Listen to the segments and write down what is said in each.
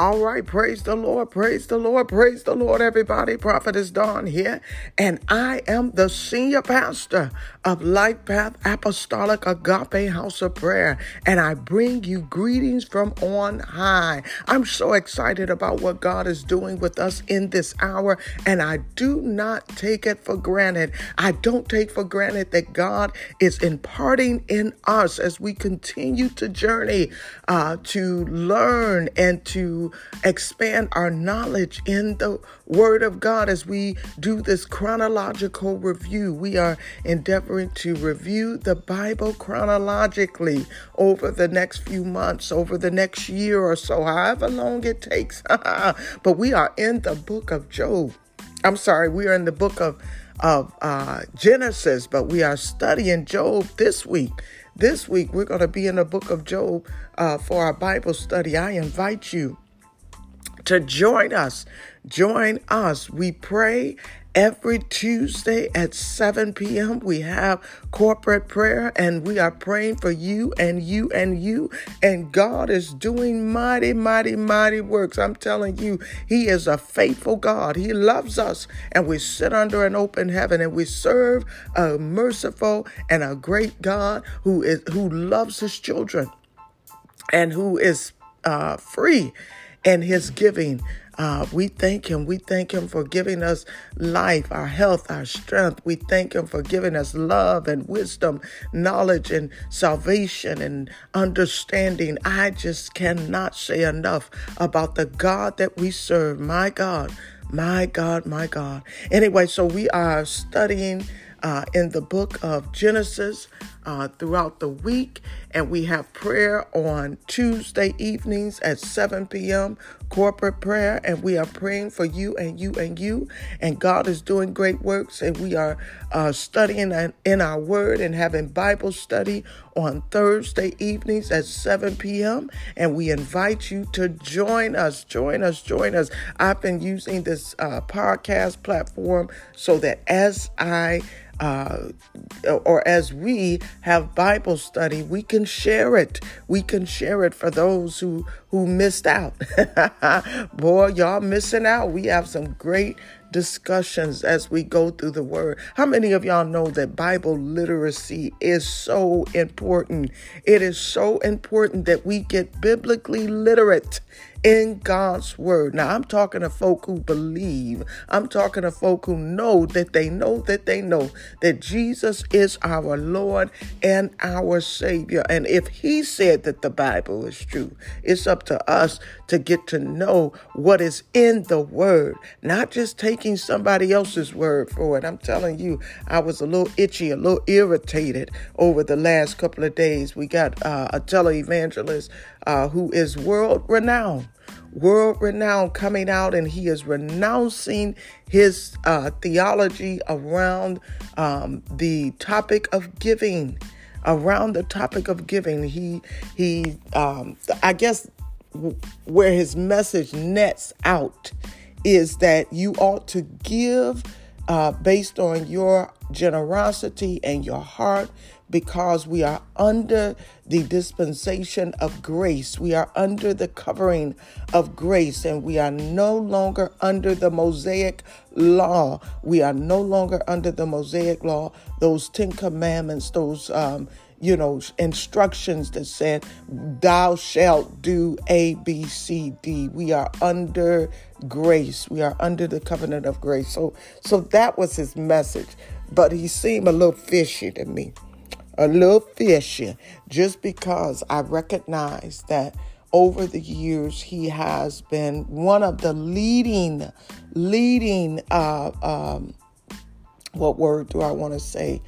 All right, praise the Lord, praise the Lord, praise the Lord, everybody. Prophetess Dawn here, and I am the senior pastor of Life Path Apostolic Agape House of Prayer, and I bring you greetings from on high. I'm so excited about what God is doing with us in this hour, and I do not take it for granted. I don't take for granted that God is imparting in us as we continue to journey uh, to learn and to expand our knowledge in the Word of God as we do this chronological review. We are endeavoring to review the Bible chronologically over the next few months, over the next year or so, however long it takes. but we are in the book of Job. I'm sorry, we are in the book of of uh, Genesis, but we are studying Job this week. This week, we're going to be in the book of Job uh, for our Bible study. I invite you to join us. Join us. We pray every Tuesday at 7 p.m. We have corporate prayer and we are praying for you and you and you. And God is doing mighty, mighty, mighty works. I'm telling you, He is a faithful God. He loves us and we sit under an open heaven and we serve a merciful and a great God who is who loves His children and who is uh, free and his giving. Uh, we thank him. We thank him for giving us life, our health, our strength. We thank him for giving us love and wisdom, knowledge and salvation and understanding. I just cannot say enough about the God that we serve. My God, my God, my God. Anyway, so we are studying uh, in the book of Genesis uh, throughout the week. And we have prayer on Tuesday evenings at 7 p.m corporate prayer, and we are praying for you and you and you. And God is doing great works, and we are uh, studying in our Word and having Bible study on Thursday evenings at 7 p.m. And we invite you to join us, join us, join us. I've been using this uh, podcast platform so that as I uh, or as we have Bible study, we can share it. We can share it for those who who missed out. Boy, y'all missing out. We have some great discussions as we go through the word. How many of y'all know that Bible literacy is so important? It is so important that we get biblically literate in God's word. Now, I'm talking to folk who believe. I'm talking to folk who know that they know that they know that Jesus is our Lord and our Savior. And if He said that the Bible is true, it's up to us to get to know what is in the word, not just taking somebody else's word for it. I'm telling you, I was a little itchy, a little irritated over the last couple of days. We got uh, a televangelist uh, who is world renowned world renowned coming out and he is renouncing his uh, theology around um, the topic of giving around the topic of giving. He he um, i guess where his message nets out is that you ought to give uh, based on your generosity and your heart because we are under the dispensation of grace. We are under the covering of grace, and we are no longer under the Mosaic law. We are no longer under the Mosaic law, those Ten Commandments, those um, you know, instructions that said, Thou shalt do A, B, C, D. We are under grace. We are under the covenant of grace. So, so that was his message. But he seemed a little fishy to me a little fishy just because I recognize that over the years he has been one of the leading, leading, uh, um, what word do I want to say?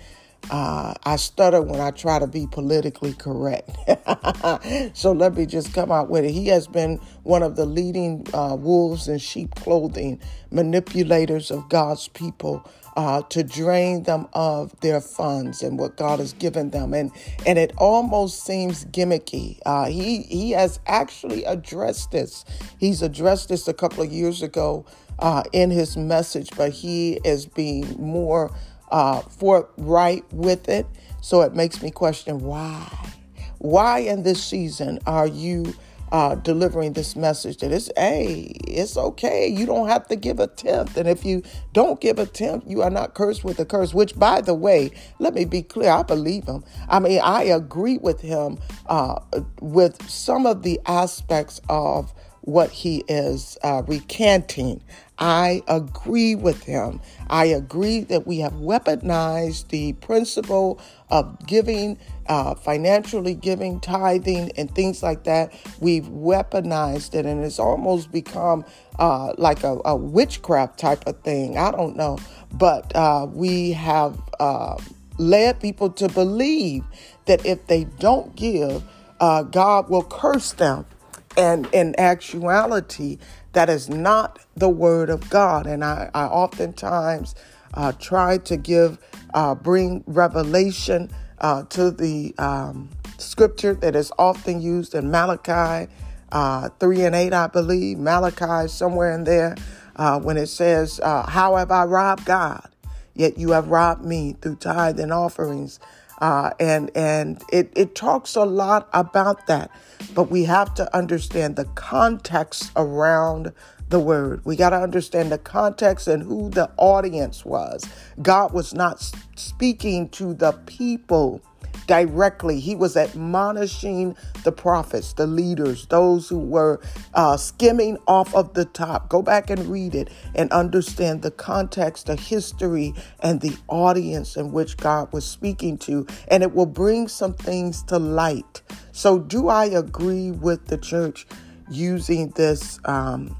Uh, I stutter when I try to be politically correct. so let me just come out with it. He has been one of the leading uh, wolves in sheep clothing manipulators of God's people uh, to drain them of their funds and what God has given them. And, and it almost seems gimmicky. Uh, he, he has actually addressed this. He's addressed this a couple of years ago uh, in his message, but he is being more uh, forthright with it. So it makes me question why. Why in this season are you uh, delivering this message that it's, hey, it's okay. You don't have to give a tenth. And if you don't give a tenth, you are not cursed with a curse, which, by the way, let me be clear, I believe him. I mean, I agree with him uh, with some of the aspects of what he is uh, recanting. I agree with him. I agree that we have weaponized the principle of giving, uh, financially giving, tithing, and things like that. We've weaponized it, and it's almost become uh, like a, a, witchcraft type of thing. I don't know. But uh, we have uh, led people to believe that if they don't give, uh, God will curse them. And in actuality, that is not the word of God. And I, I oftentimes uh, try to give, uh, bring revelation uh, to the um, scripture that is often used in Malachi uh, 3 and 8, I believe. Malachi somewhere in there uh, when it says, uh, How have I robbed God? Yet you have robbed me through tithe and offerings. Uh, and and it, it talks a lot about that. But we have to understand the context around the word. We got to understand the context and who the audience was. God was not speaking to the people directly. He was admonishing the prophets, the leaders, those who were uh, skimming off of the top. Go back and read it and understand the context, the history, and the audience in which God was speaking to, and it will bring some things to light. So, do I agree with the church using this um,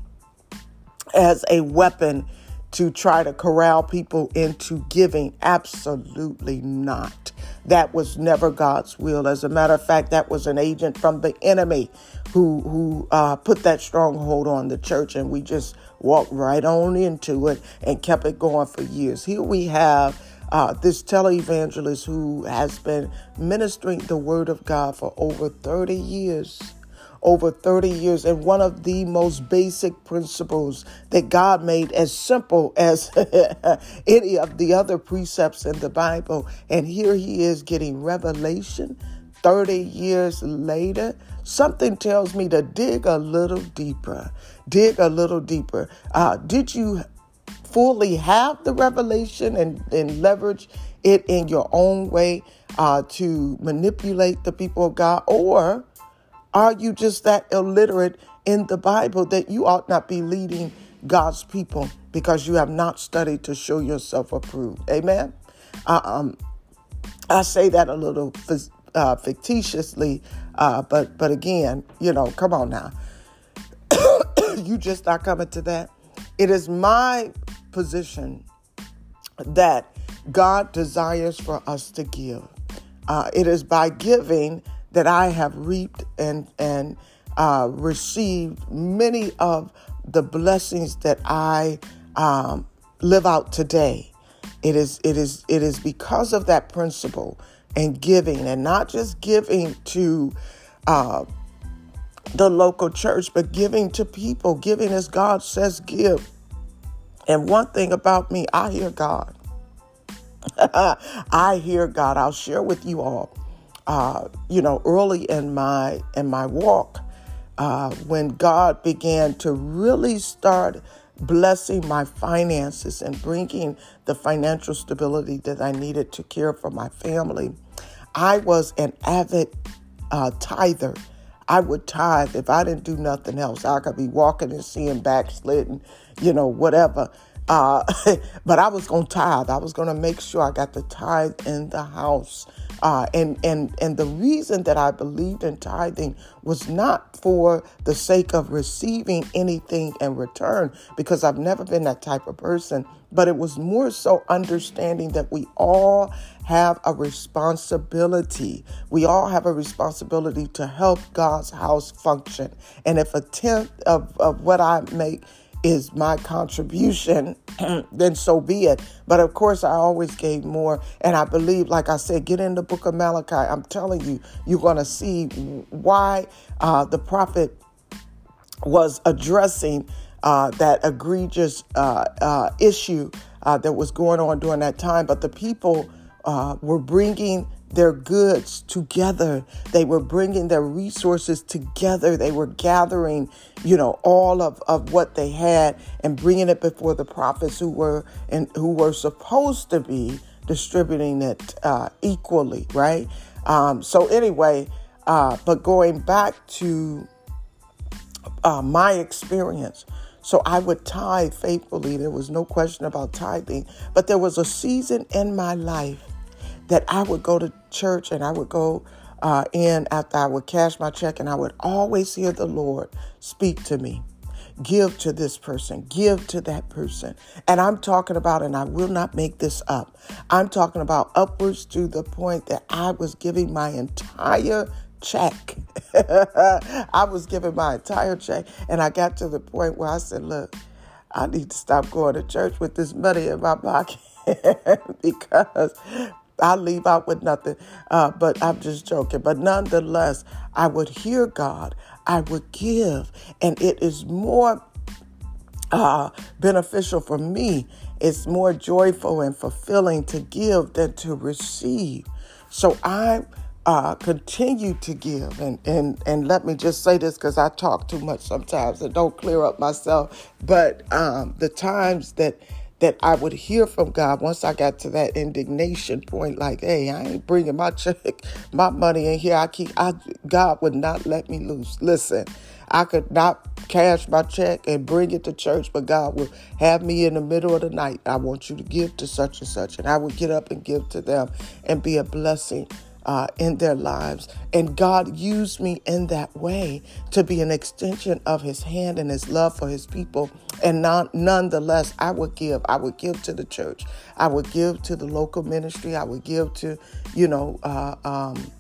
as a weapon? To try to corral people into giving. Absolutely not. That was never God's will. As a matter of fact, that was an agent from the enemy who who uh, put that stronghold on the church, and we just walked right on into it and kept it going for years. Here we have. Uh, this televangelist who has been ministering the word of God for over 30 years over 30 years. And one of the most basic principles that God made as simple as any of the other precepts in the Bible. And here he is getting revelation 30 years later. Something tells me to dig a little deeper. Dig a little deeper. Uh, did you fully have the revelation and, and leverage it in your own way uh, to manipulate the people of God? Or are you just that illiterate in the Bible that you ought not be leading God's people because you have not studied to show yourself approved? Amen. Uh, um, I say that a little uh, fictitiously, uh, but but again, you know, come on now. you just not coming to that. It is my position that God desires for us to give. Uh, it is by giving that I have reaped and and uh, received many of the blessings that I um, live out today. It is it is it is because of that principle and giving, and not just giving to uh, the local church, but giving to people, giving as God says give. And one thing about me, I hear God. I hear God. I'll share with you all uh, you know, early in my in my walk, uh, when God began to really start blessing my finances and bringing the financial stability that I needed to care for my family, I was an avid uh, tither. I would tithe if I didn't do nothing else. I could be walking and seeing backsliding, you know, whatever. Uh, but I was going to tithe. I was going to make sure I got the tithe in the house. Uh, and and and the reason that I believed in tithing was not for the sake of receiving anything in return, because I've never been that type of person. But it was more so understanding that we all have a responsibility. We all have a responsibility to help God's house function. And if a tenth of, of what I make is my contribution, then so be it. But of course, I always gave more. And I believe, like I said, get in the book of Malachi. I'm telling you, you're going to see why uh, the prophet was addressing uh, that egregious uh, uh issue uh, that was going on during that time. But the people uh, were bringing their goods together. They were bringing their resources together. They were gathering, you know, all of, of what they had and bringing it before the prophets who were and who were supposed to be distributing it uh, equally, right? Um, so anyway, uh, but going back to uh, my experience. So I would tithe faithfully. There was no question about tithing. But there was a season in my life that I would go to church and I would go uh, in after I would cash my check and I would always hear the Lord speak to me. Give to this person, give to that person. And I'm talking about, and I will not make this up, I'm talking about upwards to the point that I was giving my entire check. I was giving my entire check. And I got to the point where I said, look, I need to stop going to church with this money in my pocket because I leave out with nothing. Uh, but I'm just joking. But nonetheless, I would hear God. I would give. And it is more uh, beneficial for me. It's more joyful and fulfilling to give than to receive. So I uh, continue to give. And, and, and let me just say this because I talk too much sometimes and don't clear up myself. But um, the times that that I would hear from God once I got to that indignation point, like, hey, I ain't bringing my check, my money in here. I keep, I, God would not let me loose. Listen, I could not cash my check and bring it to church, but God would have me in the middle of the night. I want you to give to such and such. And I would get up and give to them and be a blessing uh, in their lives. And God used me in that way to be an extension of His hand and His love for His people. And non- nonetheless, I would give. I would give to the church. I would give to the local ministry. I would give to, you know, uh, um,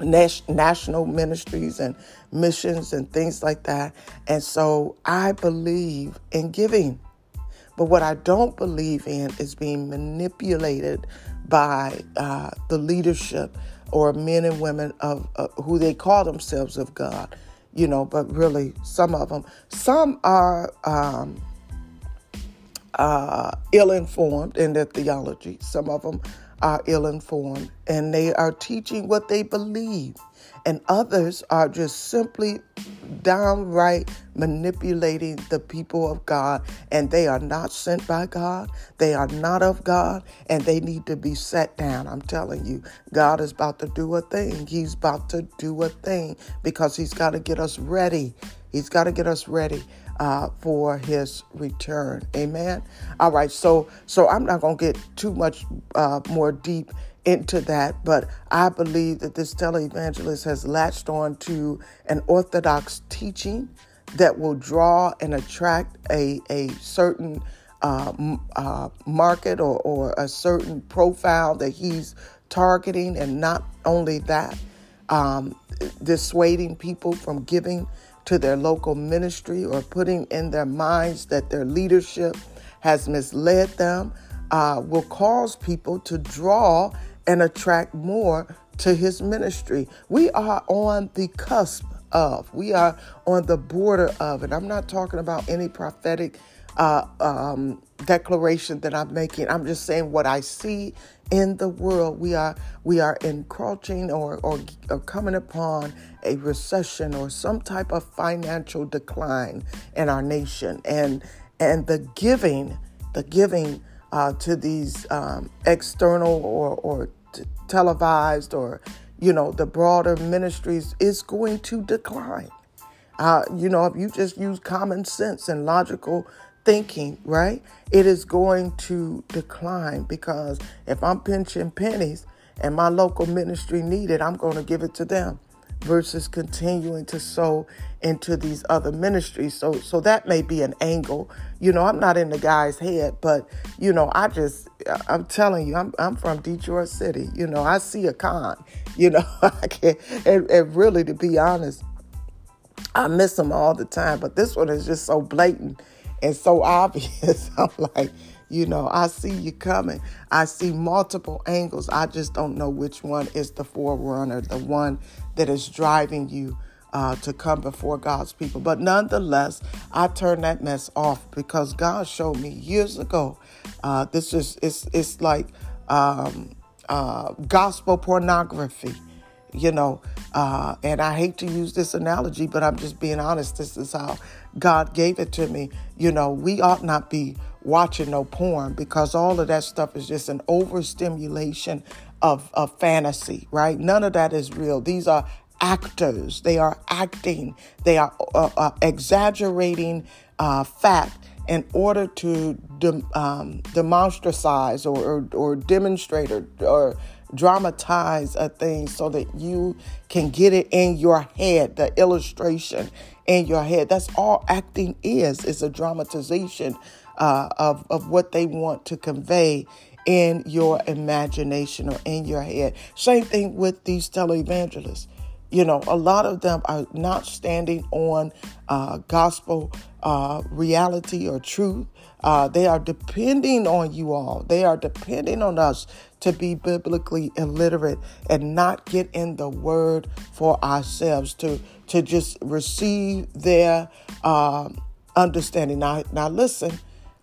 national ministries and missions and things like that. And so I believe in giving. But what I don't believe in is being manipulated by uh, the leadership or men and women of uh, who they call themselves of God, you know, but really some of them. Some are um, uh, ill informed in their theology, some of them are ill informed and they are teaching what they believe, and others are just simply downright manipulating the people of God, and they are not sent by God. They are not of God, and they need to be set down. I'm telling you, God is about to do a thing. He's about to do a thing because He's got to get us ready. He's got to get us ready. Uh, for his return amen all right so so i'm not gonna get too much uh, more deep into that, but I believe that this televangelist has latched on to an orthodox teaching that will draw and attract a, a certain uh, uh, market or, or a certain profile that he's targeting, and not only that, um, dissuading people from giving to their local ministry or putting in their minds that their leadership has misled them, uh, will cause people to draw and attract more to his ministry. We are on the cusp of, we are on the border of, and I'm not talking about any prophetic uh, um, declaration that I'm making. I'm just saying what I see in the world. We are we are encroaching or, or, or coming upon a recession or some type of financial decline in our nation, and and the giving, the giving uh, to these um, external or, or t- televised or, you know, the broader ministries is going to decline. Uh, you know, if you just use common sense and logical thinking, right, it is going to decline because if I'm pinching pennies and my local ministry need it, I'm going to give it to them versus continuing to sow into these other ministries. So so that may be an angle. You know, I'm not in the guy's head, but you know, I just I'm telling you, I'm I'm from Detroit City. You know, I see a con. You know, I can't and, and really to be honest, I miss them all the time. But this one is just so blatant and so obvious. I'm like, you know, I see you coming. I see multiple angles. I just don't know which one is the forerunner, the one that is driving you uh, to come before God's people. But nonetheless, I turned that mess off because God showed me years ago. Uh, this is it's it's like um, uh, gospel pornography, you know. Uh, and I hate to use this analogy, but I'm just being honest. This is how God gave it to me. You know, we ought not be watching no porn because all of that stuff is just an overstimulation of, of fantasy, right? None of that is real. These are actors. They are acting. They are uh, uh, exaggerating uh, fact in order to de- um, demonstratize or, or, or demonstrate or, or dramatize a thing so that you can get it in your head, the illustration in your head. That's all acting is, is a dramatization uh, of, of what they want to convey in your imagination or in your head. Same thing with these televangelists. You know, a lot of them are not standing on uh, gospel uh, reality or truth. Uh, they are depending on you all. They are depending on us to be biblically illiterate and not get in the word for ourselves, to, to just receive their um, understanding. Now, now listen,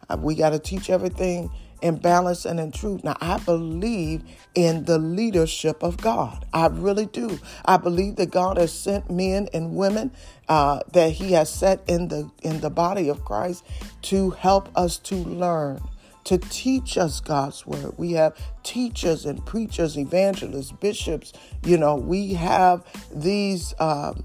uh, we got to teach everything in balance and in truth. Now, I believe in the leadership of God. I really do. I believe that God has sent men and women uh, that He has set in the in the body of Christ to help us to learn. To teach us God's word. We have teachers and preachers, evangelists, bishops. You know, we have these um,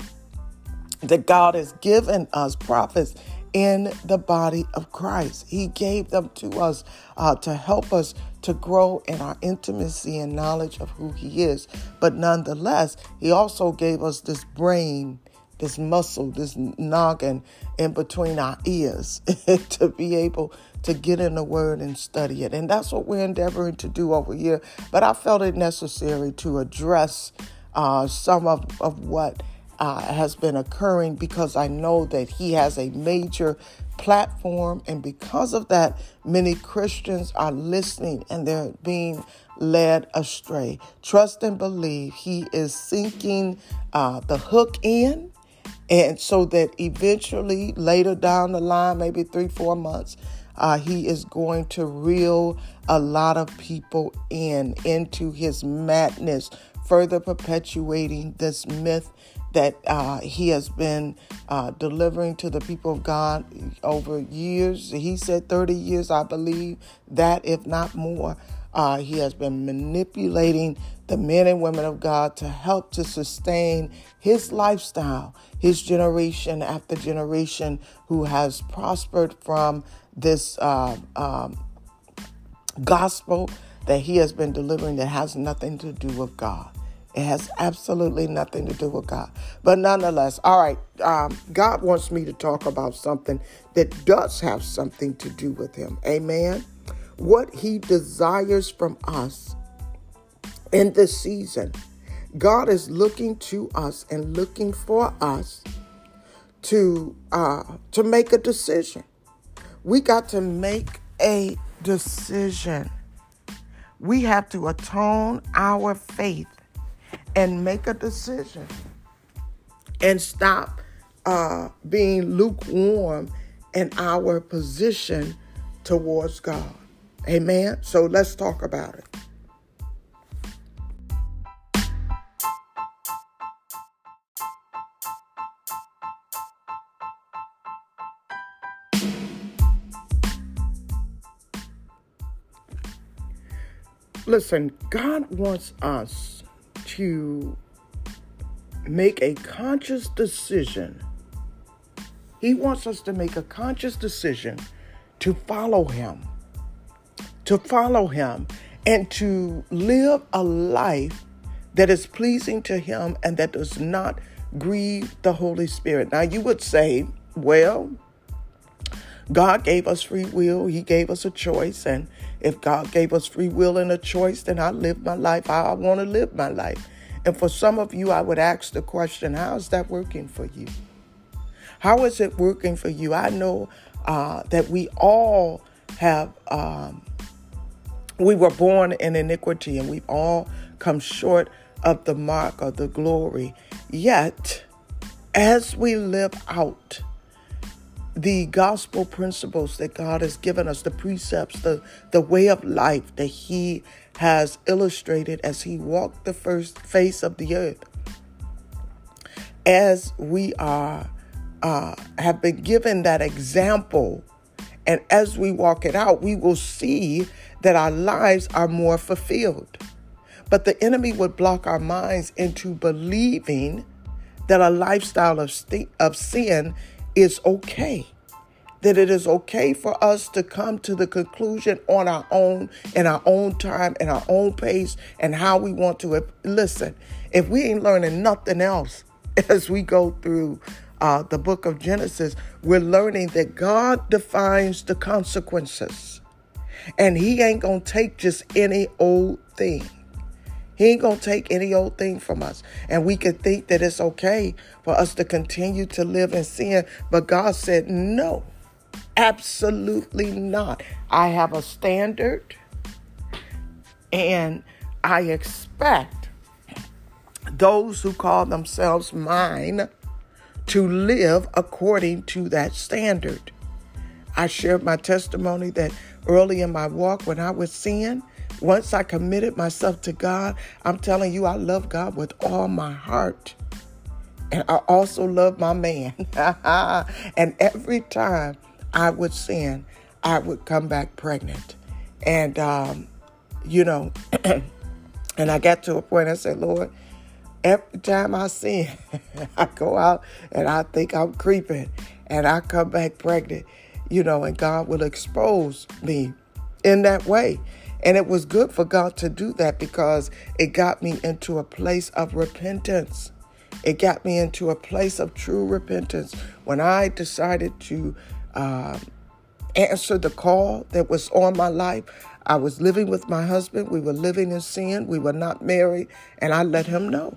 that God has given us, prophets in the body of Christ. He gave them to us uh, to help us to grow in our intimacy and knowledge of who He is. But nonetheless, He also gave us this brain, this muscle, this noggin in between our ears to be able to get in the Word and study it. And that's what we're endeavoring to do over here. But I felt it necessary to address uh, some of, of what uh, has been occurring because I know that he has a major platform. And because of that, many Christians are listening and they're being led astray. Trust and believe he is sinking uh, the hook in. And so that eventually, later down the line, maybe three, four months, uh, he is going to reel a lot of people in into his madness, further perpetuating this myth that uh, he has been uh, delivering to the people of God over years. He said 30 years, I believe, that if not more. Uh, he has been manipulating the men and women of God to help to sustain his lifestyle, his generation after generation who has prospered from this uh, um, gospel that he has been delivering that has nothing to do with God. It has absolutely nothing to do with God. But nonetheless, all right, um, God wants me to talk about something that does have something to do with Him. Amen. What He desires from us in this season. God is looking to us and looking for us to uh, to make a decision. We got to make a decision. We have to atone our faith and make a decision and stop uh, being lukewarm in our position towards God. Amen. So let's talk about it. Listen, God wants us to make a conscious decision. He wants us to make a conscious decision to follow Him, to follow Him, and to live a life that is pleasing to Him and that does not grieve the Holy Spirit. Now, you would say, well, God gave us free will, He gave us a choice, and if God gave us free will and a choice, then I live my life how I want to live my life. And for some of you, I would ask the question how is that working for you? How is it working for you? I know uh, that we all have, um, we were born in iniquity and we've all come short of the mark of the glory. Yet, as we live out the gospel principles that God has given us, the precepts, the, the way of life that He has illustrated as he walked the first face of the earth. As we are uh, have been given that example, and as we walk it out, we will see that our lives are more fulfilled. But the enemy would block our minds into believing that a lifestyle of, st- of sin is okay. That it is okay for us to come to the conclusion on our own, in our own time, in our own pace, and how we want to. Listen, if we ain't learning nothing else as we go through uh, the book of Genesis, we're learning that God defines the consequences. And He ain't going to take just any old thing. He ain't going to take any old thing from us. And we could think that it's okay for us to continue to live in sin. But God said, no, absolutely not. I have a standard and I expect those who call themselves mine to live according to that standard. I shared my testimony that early in my walk when I was sin, once I committed myself to God, I'm telling you, I love God with all my heart. And I also love my man. and every time I would sin, I would come back pregnant. And, um, you know, and I got to a point I said, Lord, every time I sin, I go out and I think I'm creeping and I come back pregnant, you know, and God will expose me in that way. And it was good for God to do that because it got me into a place of repentance. It got me into a place of true repentance when I decided to uh, answer the call that was on my life. I was living with my husband. We were living in sin. We were not married. And I let him know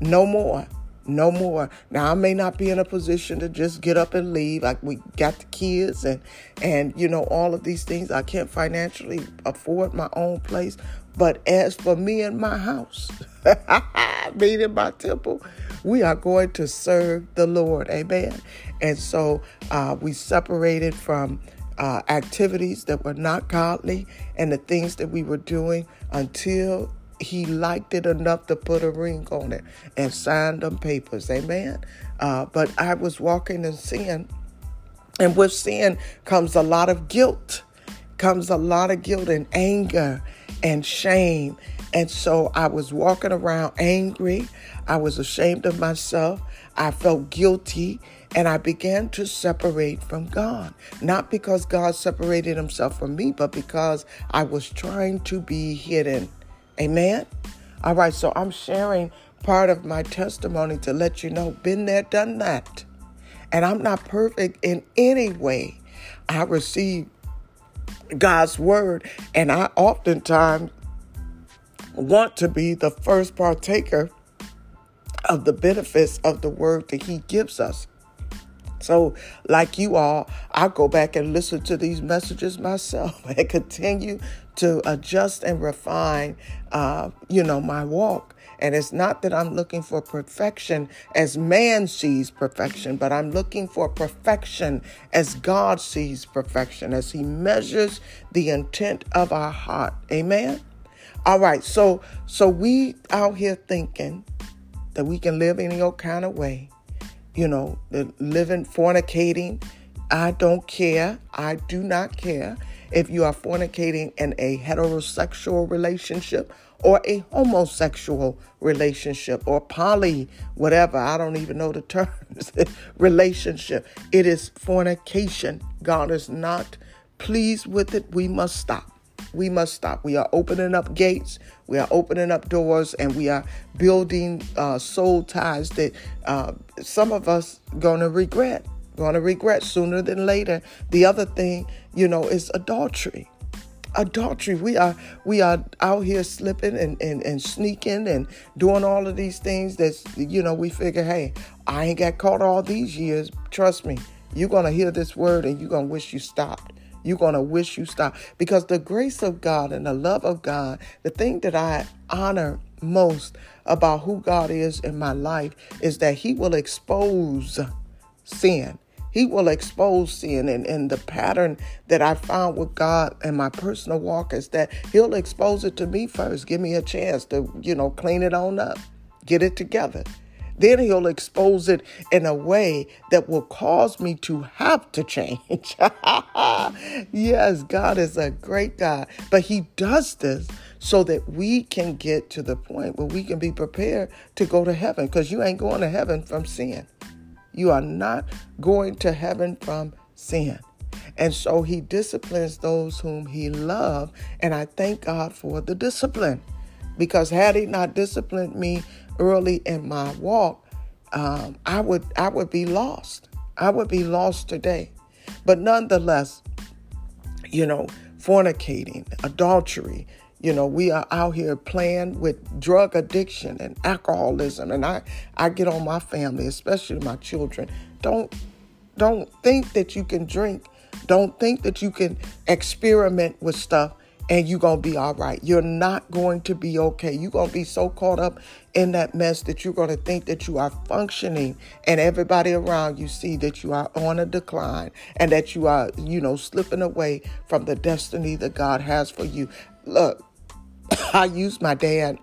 no more. No more. Now I may not be in a position to just get up and leave. Like we got the kids and and you know all of these things. I can't financially afford my own place. But as for me and my house, me and my temple, we are going to serve the Lord. Amen. And so uh, we separated from uh, activities that were not godly and the things that we were doing until he liked it enough to put a ring on it and sign them papers. Amen. Uh, but I was walking in sin, and with sin comes a lot of guilt, comes a lot of guilt and anger and shame. And so I was walking around angry. I was ashamed of myself. I felt guilty and I began to separate from God. Not because God separated himself from me, but because I was trying to be hidden. Amen. All right, so I'm sharing part of my testimony to let you know, been there, done that. And I'm not perfect in any way. I receive God's word, and I oftentimes want to be the first partaker of the benefits of the word that He gives us. So, like you all, I go back and listen to these messages myself and continue to adjust and refine, uh, you know, my walk. And it's not that I'm looking for perfection as man sees perfection, but I'm looking for perfection as God sees perfection, as He measures the intent of our heart. Amen. All right, so so we out here thinking that we can live any old kind of way you know, living, fornicating. I don't care. I do not care if you are fornicating in a heterosexual relationship or a homosexual relationship or poly, whatever. I don't even know the terms. relationship. It is fornication. God is not pleased with it. We must stop we must stop. We are opening up gates, we are opening up doors, and we are building uh, soul ties that uh, some of us gonna regret. Gonna regret sooner than later. The other thing, you know, is adultery adultery. We are we are out here slipping and, and, and sneaking and doing all of these things that's you know, we figure, hey, I ain't got caught all these years. Trust me, you're gonna hear this word and you're gonna wish you stopped. You're going to wish you stopped because the grace of God and the love of God, the thing that I honor most about who God is in my life is that He will expose sin. He will expose sin. And, and the pattern that I found with God and my personal walk is that He'll expose it to me first. Give me a chance to, you know, clean it on up, get it together. Then he'll expose it in a way that will cause me to have to change. yes, God is a great God, but he does this so that we can get to the point where we can be prepared to go to heaven because you ain't going to heaven from sin. You are not going to heaven from sin. And so he disciplines those whom he loves. And I thank God for the discipline because had he not disciplined me early in my walk, um, I would I would be lost. I would be lost today. But nonetheless, you know, fornicating, adultery, you know, we are out here playing with drug addiction and alcoholism. And I, I get on my family, especially my children. Don't don't think that you can drink. Don't think that you can experiment with stuff and you're going to be all right. You're not going to be okay. You're going to be so caught up in that mess that you're going to think that you are functioning and everybody around you see that you are on a decline and that you are, you know, slipping away from the destiny that God has for you. Look, I use my dad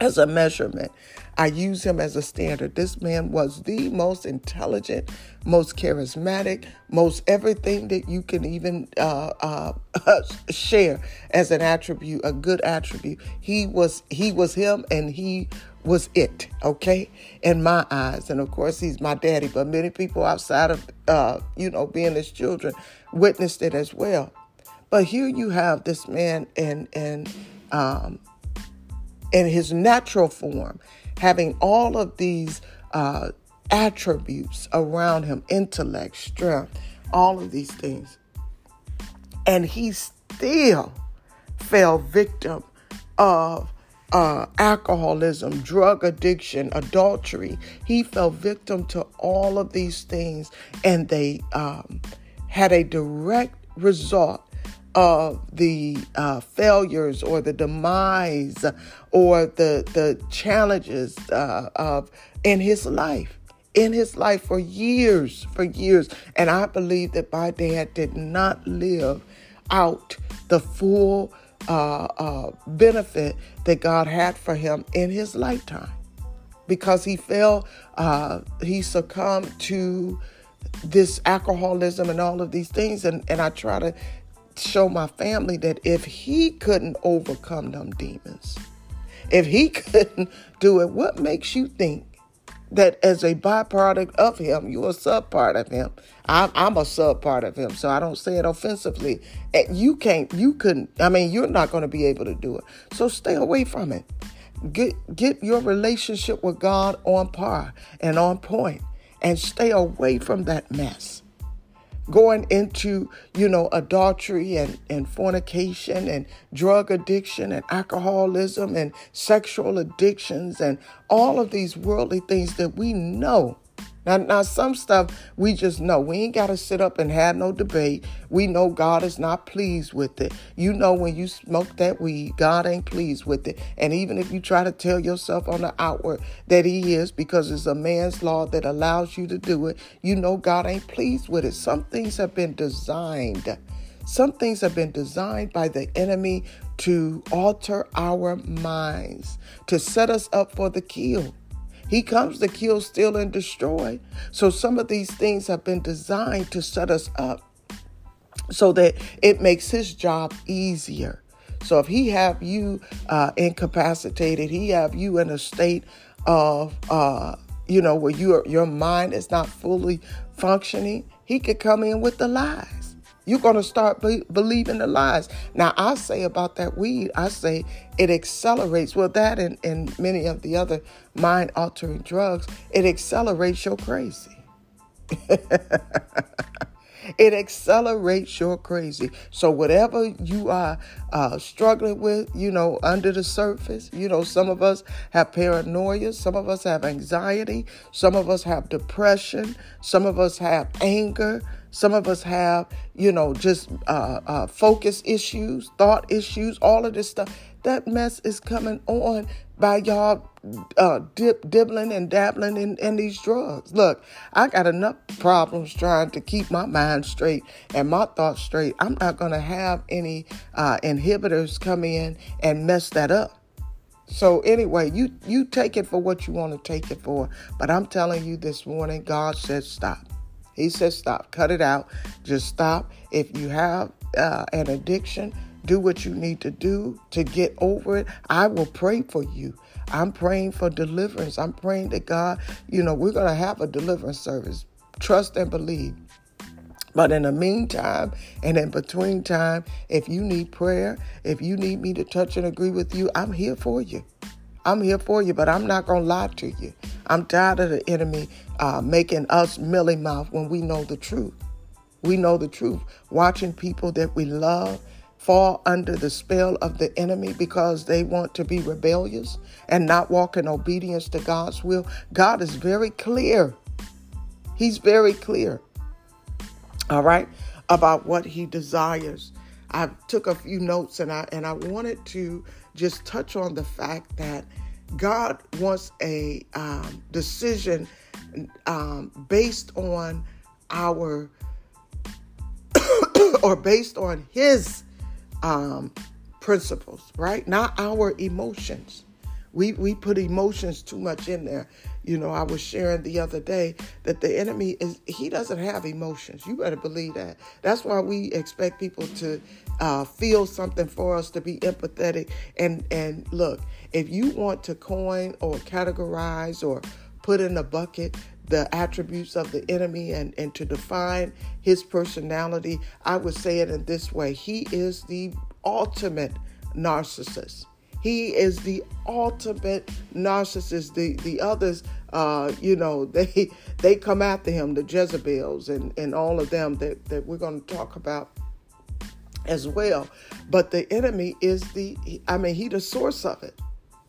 as a measurement. I use him as a standard. This man was the most intelligent, most charismatic, most everything that you can even uh, uh, share as an attribute, a good attribute. He was he was him, and he was it. Okay, in my eyes, and of course he's my daddy. But many people outside of uh, you know being his children witnessed it as well. But here you have this man and and um, in his natural form having all of these uh, attributes around him intellect, strength, all of these things. And he still fell victim of uh, alcoholism, drug addiction, adultery. He fell victim to all of these things, and they um, had a direct result of the uh, failures or the demise or the the challenges uh, of in his life in his life for years for years. And i believe that my dad did not live out the full uh, uh benefit that god had for him in his lifetime. Because he fell uh, he succumbed to this alcoholism and all of these things. And, and i try to show my family that if he couldn't overcome them demons, if he couldn't do it, what makes you think that as a byproduct of him, you're a sub part of him? I'm, I'm a sub part of him, so I don't say it offensively. And you can't, you couldn't, I mean, you're not going to be able to do it. So stay away from it. Get, get your relationship with God on par and on point and stay away from that mess going into, you know, adultery and, and fornication and drug addiction and alcoholism and sexual addictions and all of these worldly things that we know now, now some stuff we just know. We ain't got to sit up and have no debate. We know God is not pleased with it. You know when you smoke that weed, God ain't pleased with it. And even if you try to tell yourself on the outward that He is, because it's a man's law that allows you to do it, you know God ain't pleased with it. Some things have been designed. Some things have been designed by the enemy to alter our minds, to set us up for the kill. He comes to kill, steal, and destroy. So some of these things have been designed to set us up so that it makes his job easier. So if he have you uh, incapacitated, he have you in a state of, uh, you know, where your your mind is not fully functioning, he could come in with the lies. You're going to start be- believing the lies. Now, I say about that weed, I say it accelerates, well, that and, and many of the other mind altering drugs, it accelerates your crazy. it accelerates your crazy. So whatever you are uh, struggling with, you know, under the surface, you know, some of us have paranoia, some of us have anxiety, some of us have depression, some of us have anger, some of us have, you know, just uh, uh, focus issues, thought issues, all of this stuff. that mess is coming on by y'all uh, dip, dibbling and dabbling in, in these drugs. Look, I got enough problems trying to keep my mind straight and my thoughts straight. I'm not going to have any uh, inhibitors come in and mess that up. So anyway, you you take it for what you want to take it for. But I'm telling you this morning, God said stop. He said stop. Cut it out. Just stop. If you have uh, an addiction, do what you need to do to get over it. I will pray for you. I'm praying for deliverance. I'm praying that God, you know, we're going to have a deliverance service. Trust and believe. But in the meantime and in between time, if you need prayer, if you need me to touch and agree with you, I'm here for you. I'm here for you, but I'm not going to lie to you. I'm tired of the enemy uh, making us milly mouth when we know the truth. We know the truth. Watching people that we love fall under the spell of the enemy because they want to be rebellious and not walk in obedience to God's will. God is very clear. He's very clear. All right, about what he desires. I took a few notes and I and I wanted to just touch on the fact that God wants a um, decision um, based on our or based on His um, principles, right? Not our emotions. We we put emotions too much in there. You know, I was sharing the other day that the enemy is he doesn't have emotions. You better believe that. That's why we expect people to uh, feel something for us to be empathetic. And and look, if you want to coin or categorize or put in a bucket the attributes of the enemy and, and to define his personality, I would say it in this way. He is the ultimate narcissist. He is the ultimate narcissist. The the others, uh, you know, they they come after him, the Jezebels and, and all of them that, that we're going to talk about as well. But the enemy is the I mean, he the source of it.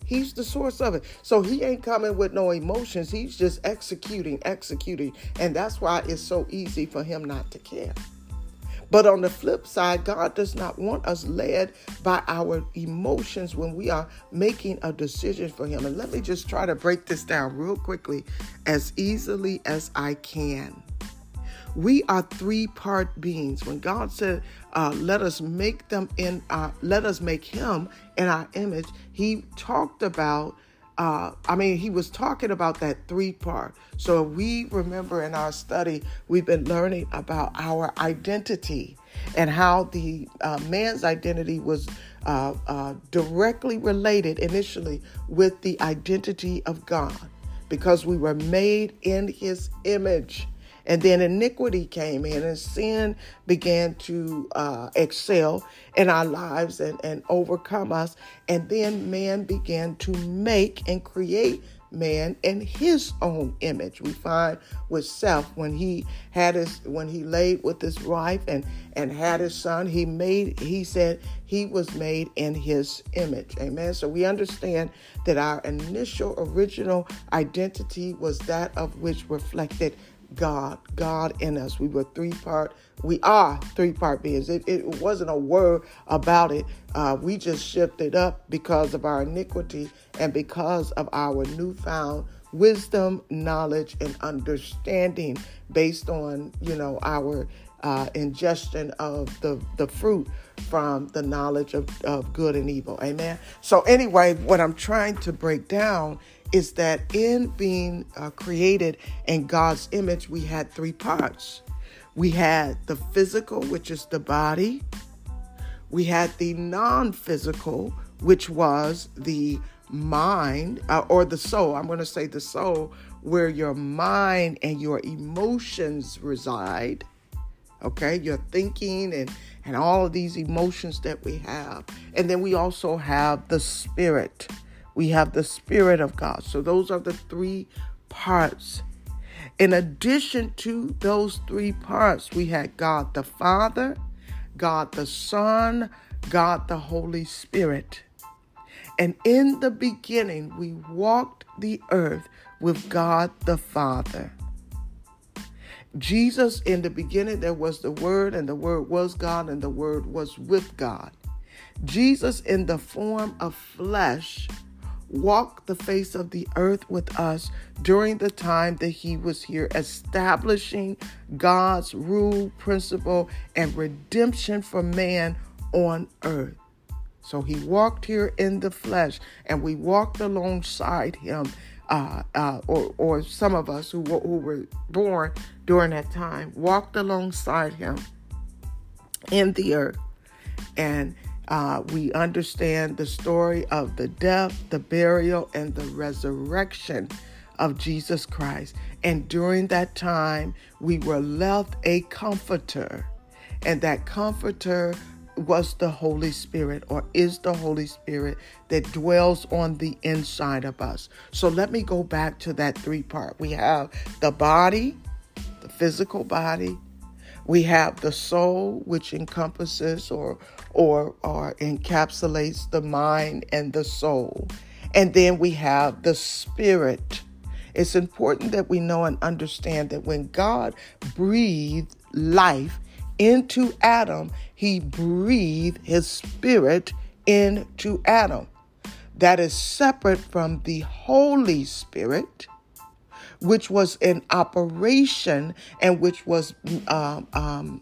He's the source of it. So he ain't coming with no emotions. He's just executing, executing. And that's why it's so easy for him not to care. But on the flip side, God does not want us led by our emotions when we are making a decision for Him. And let me just try to break this down real quickly as easily as I can. We are three part beings. When God said, uh, let us make them in our, let us make him in our image, he talked about uh, I mean, he was talking about that three part. So we remember in our study, we've been learning about our identity and how the uh, man's identity was uh, uh, directly related initially with the identity of God because we were made in his image. And then iniquity came in, and sin began to uh, excel in our lives and, and overcome us. And then man began to make and create man in his own image. We find with Seth when he had his when he laid with his wife and and had his son, he made he said he was made in his image. Amen. So we understand that our initial original identity was that of which reflected God, God in us. We were three part, we are three part beings. It, it wasn't a word about it. Uh, we just shifted up because of our iniquity and because of our newfound wisdom, knowledge, and understanding based on, you know, our uh, ingestion of the, the fruit from the knowledge of, of good and evil. Amen. So, anyway, what I'm trying to break down is that in being uh, created in God's image, we had three parts. We had the physical, which is the body. We had the non physical, which was the mind uh, or the soul. I'm going to say the soul, where your mind and your emotions reside. Okay, your thinking and and all of these emotions that we have. And then we also have the spirit we have the Spirit of God. So those are the three parts. In addition to those three parts, we had God the Father, God the Son, God the Holy Spirit. And in the beginning, we walked the earth with God the Father. Jesus, in the beginning, there was the Word, and the Word was God, and the Word was with God. Jesus, in the form of flesh, walked the face of the earth with us during the time that he was here, establishing God's rule, principle, and redemption for man on earth. So he walked here in the flesh, and we walked alongside him. Uh, uh, or, or some of us who, who were born during that time walked alongside him in the earth. And uh, we understand the story of the death, the burial, and the resurrection of Jesus Christ. And during that time, we were left a comforter. And that comforter was the Holy Spirit or is the Holy Spirit that dwells on the inside of us. So let me go back to that three part. We have the body, the physical body, we have the soul, which encompasses or or or encapsulates the mind and the soul. And then we have the spirit. It's important that we know and understand that when God breathed life into Adam, he breathed his spirit into Adam. That is separate from the Holy Spirit which was in operation and which was um, um,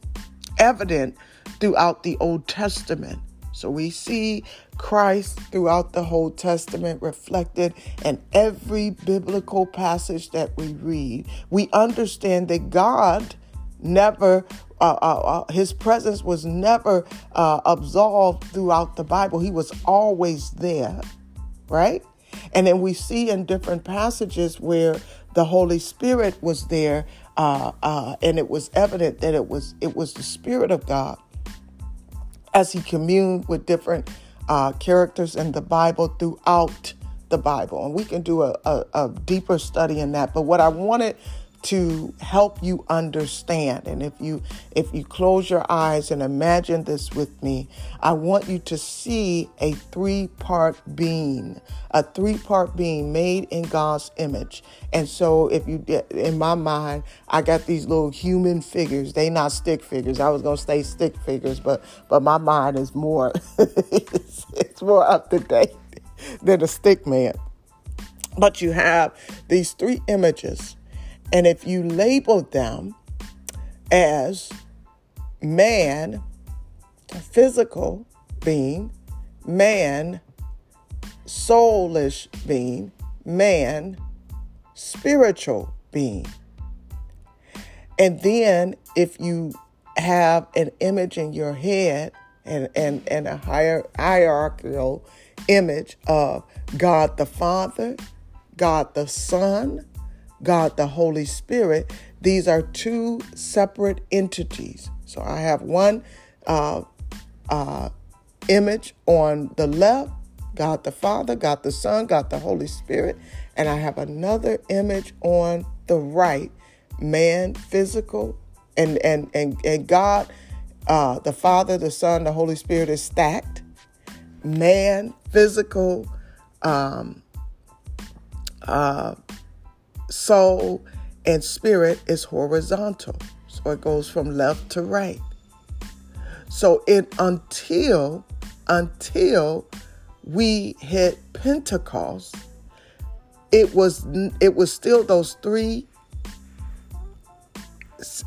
evident throughout the Old Testament. So we see Christ throughout the Old Testament reflected in every biblical passage that we read. We understand that God never, uh, uh, uh, his presence was never uh, absolved throughout the Bible. He was always there, right? And then we see in different passages where the Holy Spirit was there, uh, uh, and it was evident that it was it was the Spirit of God as He communed with different uh, characters in the Bible throughout the Bible, and we can do a, a, a deeper study in that. But what I wanted to help you understand. And if you if you close your eyes and imagine this with me i want you to see a three part being a three part being made in god's image. And so if you in my mind i got these little human figures. They not stick figures. I was going to say stick figures but but my mind is more it's, it's more up to date than a stick man. But you have these three images and if you label them as man, physical being, man, soulish being, man, spiritual being. And then if you have an image in your head and, and, and a higher hierarchical image of God the Father, God the Son, God the Holy Spirit, these are two separate entities. So I have one uh, uh, image on the left, God the Father, God the Son, God the Holy Spirit, and I have another image on the right, man, physical, and and and and God, uh, the Father, the Son, the Holy Spirit is stacked. Man, physical, um, uh, soul, and spirit is horizontal. So it goes from left to right. So it until until we hit Pentecost, it was it was still those three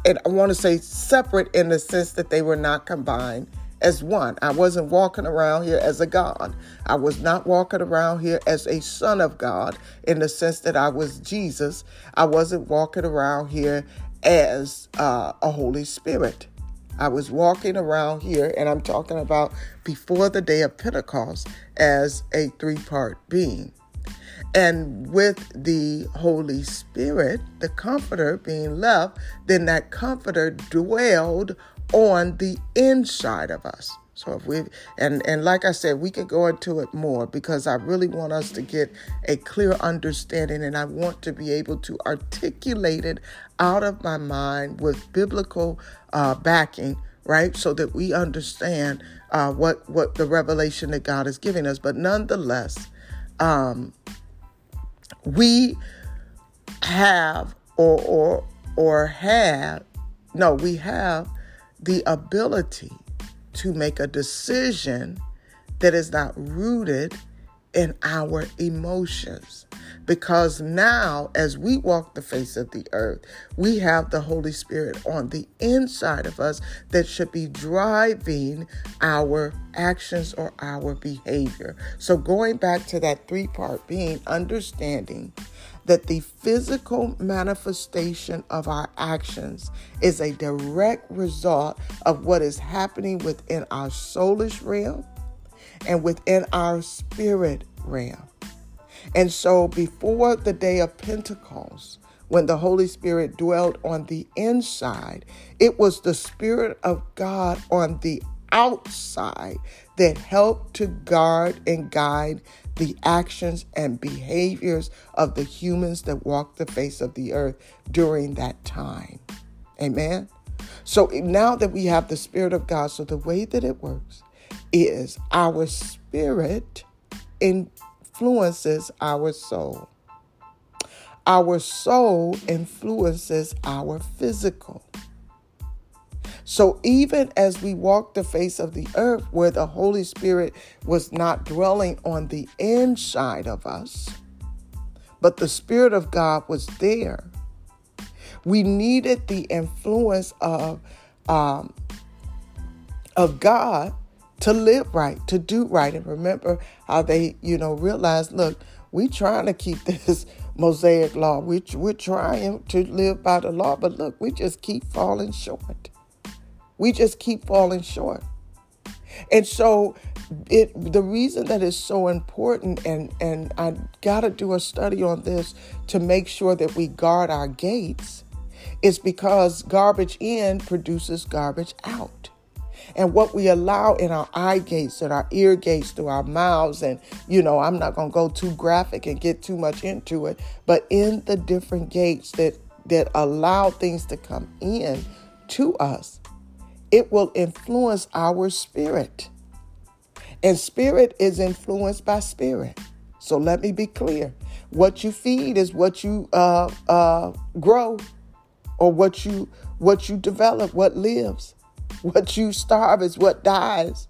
and I want to say separate in the sense that they were not combined as one. I wasn't walking around here as a God. I was not walking around here as a son of God in the sense that I was Jesus. I wasn't walking around here as uh, a Holy Spirit. I was walking around here, and I'm talking about before the day of Pentecost, as a three part being. And with the Holy Spirit, the Comforter being left, then that Comforter dwelled on the inside of us. So if we and and like I said, we could go into it more because I really want us to get a clear understanding and I want to be able to articulate it out of my mind with biblical uh, backing, right? So that we understand uh, what what the revelation that God is giving us. But nonetheless, um, we have or or or have no, we have the ability to make a decision that is not rooted in our emotions. Because now, as we walk the face of the earth, we have the Holy Spirit on the inside of us that should be driving our actions or our behavior. So, going back to that three part being, understanding that the physical manifestation of our actions is a direct result of what is happening within our soulish realm and within our spirit realm. And so, before the day of Pentecost, when the Holy Spirit dwelt on the inside, it was the Spirit of God on the outside that helped to guard and guide the actions and behaviors of the humans that walked the face of the earth during that time. Amen. So now that we have the Spirit of God, so the way that it works is our spirit influences our soul. Our soul influences our physical. So, even as we walked the face of the earth where the Holy Spirit was not dwelling on the inside of us, but the Spirit of God was there, we needed the influence of, um, of God to live right, to do right. And remember how they, you know, realized, look, we trying to keep this Mosaic law. We, we're trying to live by the law, but look, we just keep falling short. We just keep falling short. And so it the reason that is so important and and I got to do a study on this to make sure that we guard our gates is because garbage in produces garbage out and what we allow in our eye gates and our ear gates through our mouths. And, you know, I'm not to go too graphic and get too much into it, but in the different gates that, that allow things to come in to us, it will influence our spirit. And spirit is influenced by spirit. So let me be clear. What you feed is what you uh, uh, grow or what you what you develop, what lives. What you starve is what dies.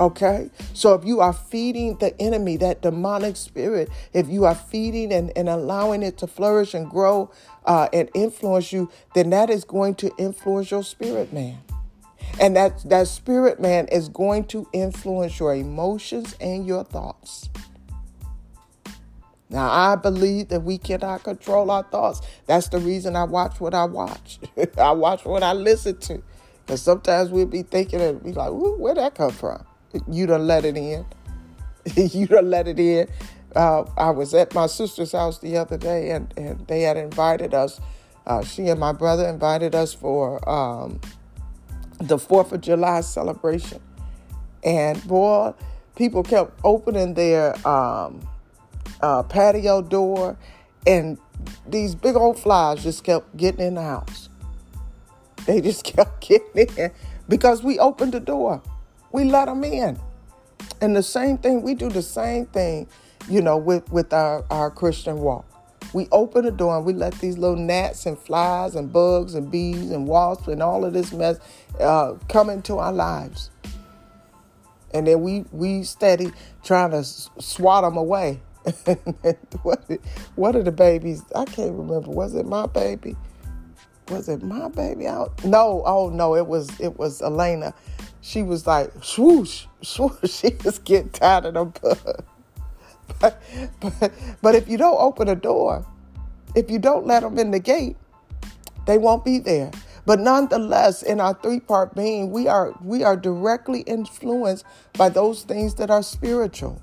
Okay? So if you are feeding the enemy, that demonic spirit, if you are feeding and, and allowing it to flourish and grow uh, and influence you, then that is going to influence your spirit man. And that, that spirit man is going to influence your emotions and your thoughts. Now, I believe that we cannot control our thoughts. That's the reason I watch what I watch. I watch what I listen to. And sometimes we'll be thinking and be like, where'd that come from? You done let it in. you done let it in. Uh, I was at my sister's house the other day and, and they had invited us. Uh, she and my brother invited us for um, the 4th of July celebration. And boy, people kept opening their um, uh, patio door and these big old flies just kept getting in the house. They just kept getting in because we opened the door. We let them in. And the same thing, we do the same thing, you know, with, with our, our Christian walk. We open the door and we let these little gnats and flies and bugs and bees and wasps and all of this mess uh, come into our lives. And then we we steady trying to swat them away. what, what are the babies? I can't remember. Was it my baby? was it my baby out? No, oh no, it was it was Elena. She was like swoosh, swoosh. She was getting tired of them. But, but, but if you don't open a door, if you don't let them in the gate, they won't be there. But nonetheless, in our three-part being, we are we are directly influenced by those things that are spiritual.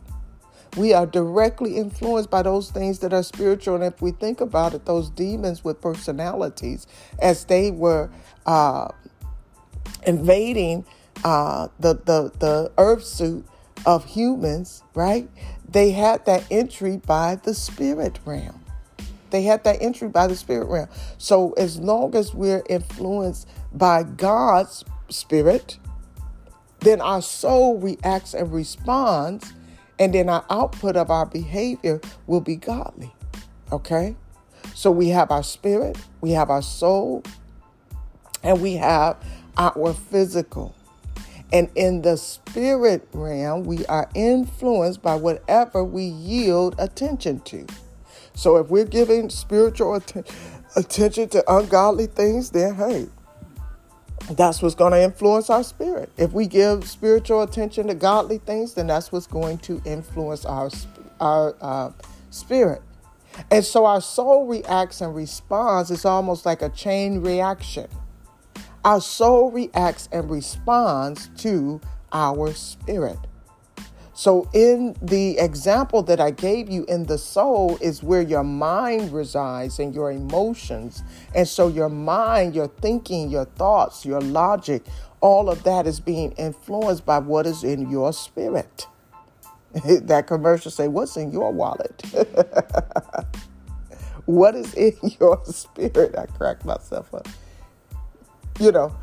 We are directly influenced by those things that are spiritual. And if we think about it, those demons with personalities, as they were uh, invading uh, the, the, the earth suit of humans, right? They had that entry by the spirit realm. They had that entry by the spirit realm. So as long as we're influenced by God's spirit, then our soul reacts and responds and then our output of our behavior will be godly. Okay? So we have our spirit, we have our soul, and we have our physical. And in the spirit realm, we are influenced by whatever we yield attention to. So if we're giving spiritual att- attention to ungodly things, then hey, that's what's going to influence our spirit. If we give spiritual attention to godly things, then that's what's going to influence our our uh, spirit. And so our soul reacts and responds. It's almost like a chain reaction. Our soul reacts and responds to our spirit. So, in the example that I gave you in the soul, is where your mind resides and your emotions. And so, your mind, your thinking, your thoughts, your logic, all of that is being influenced by what is in your spirit. that commercial say, What's in your wallet? what is in your spirit? I crack myself up. You know,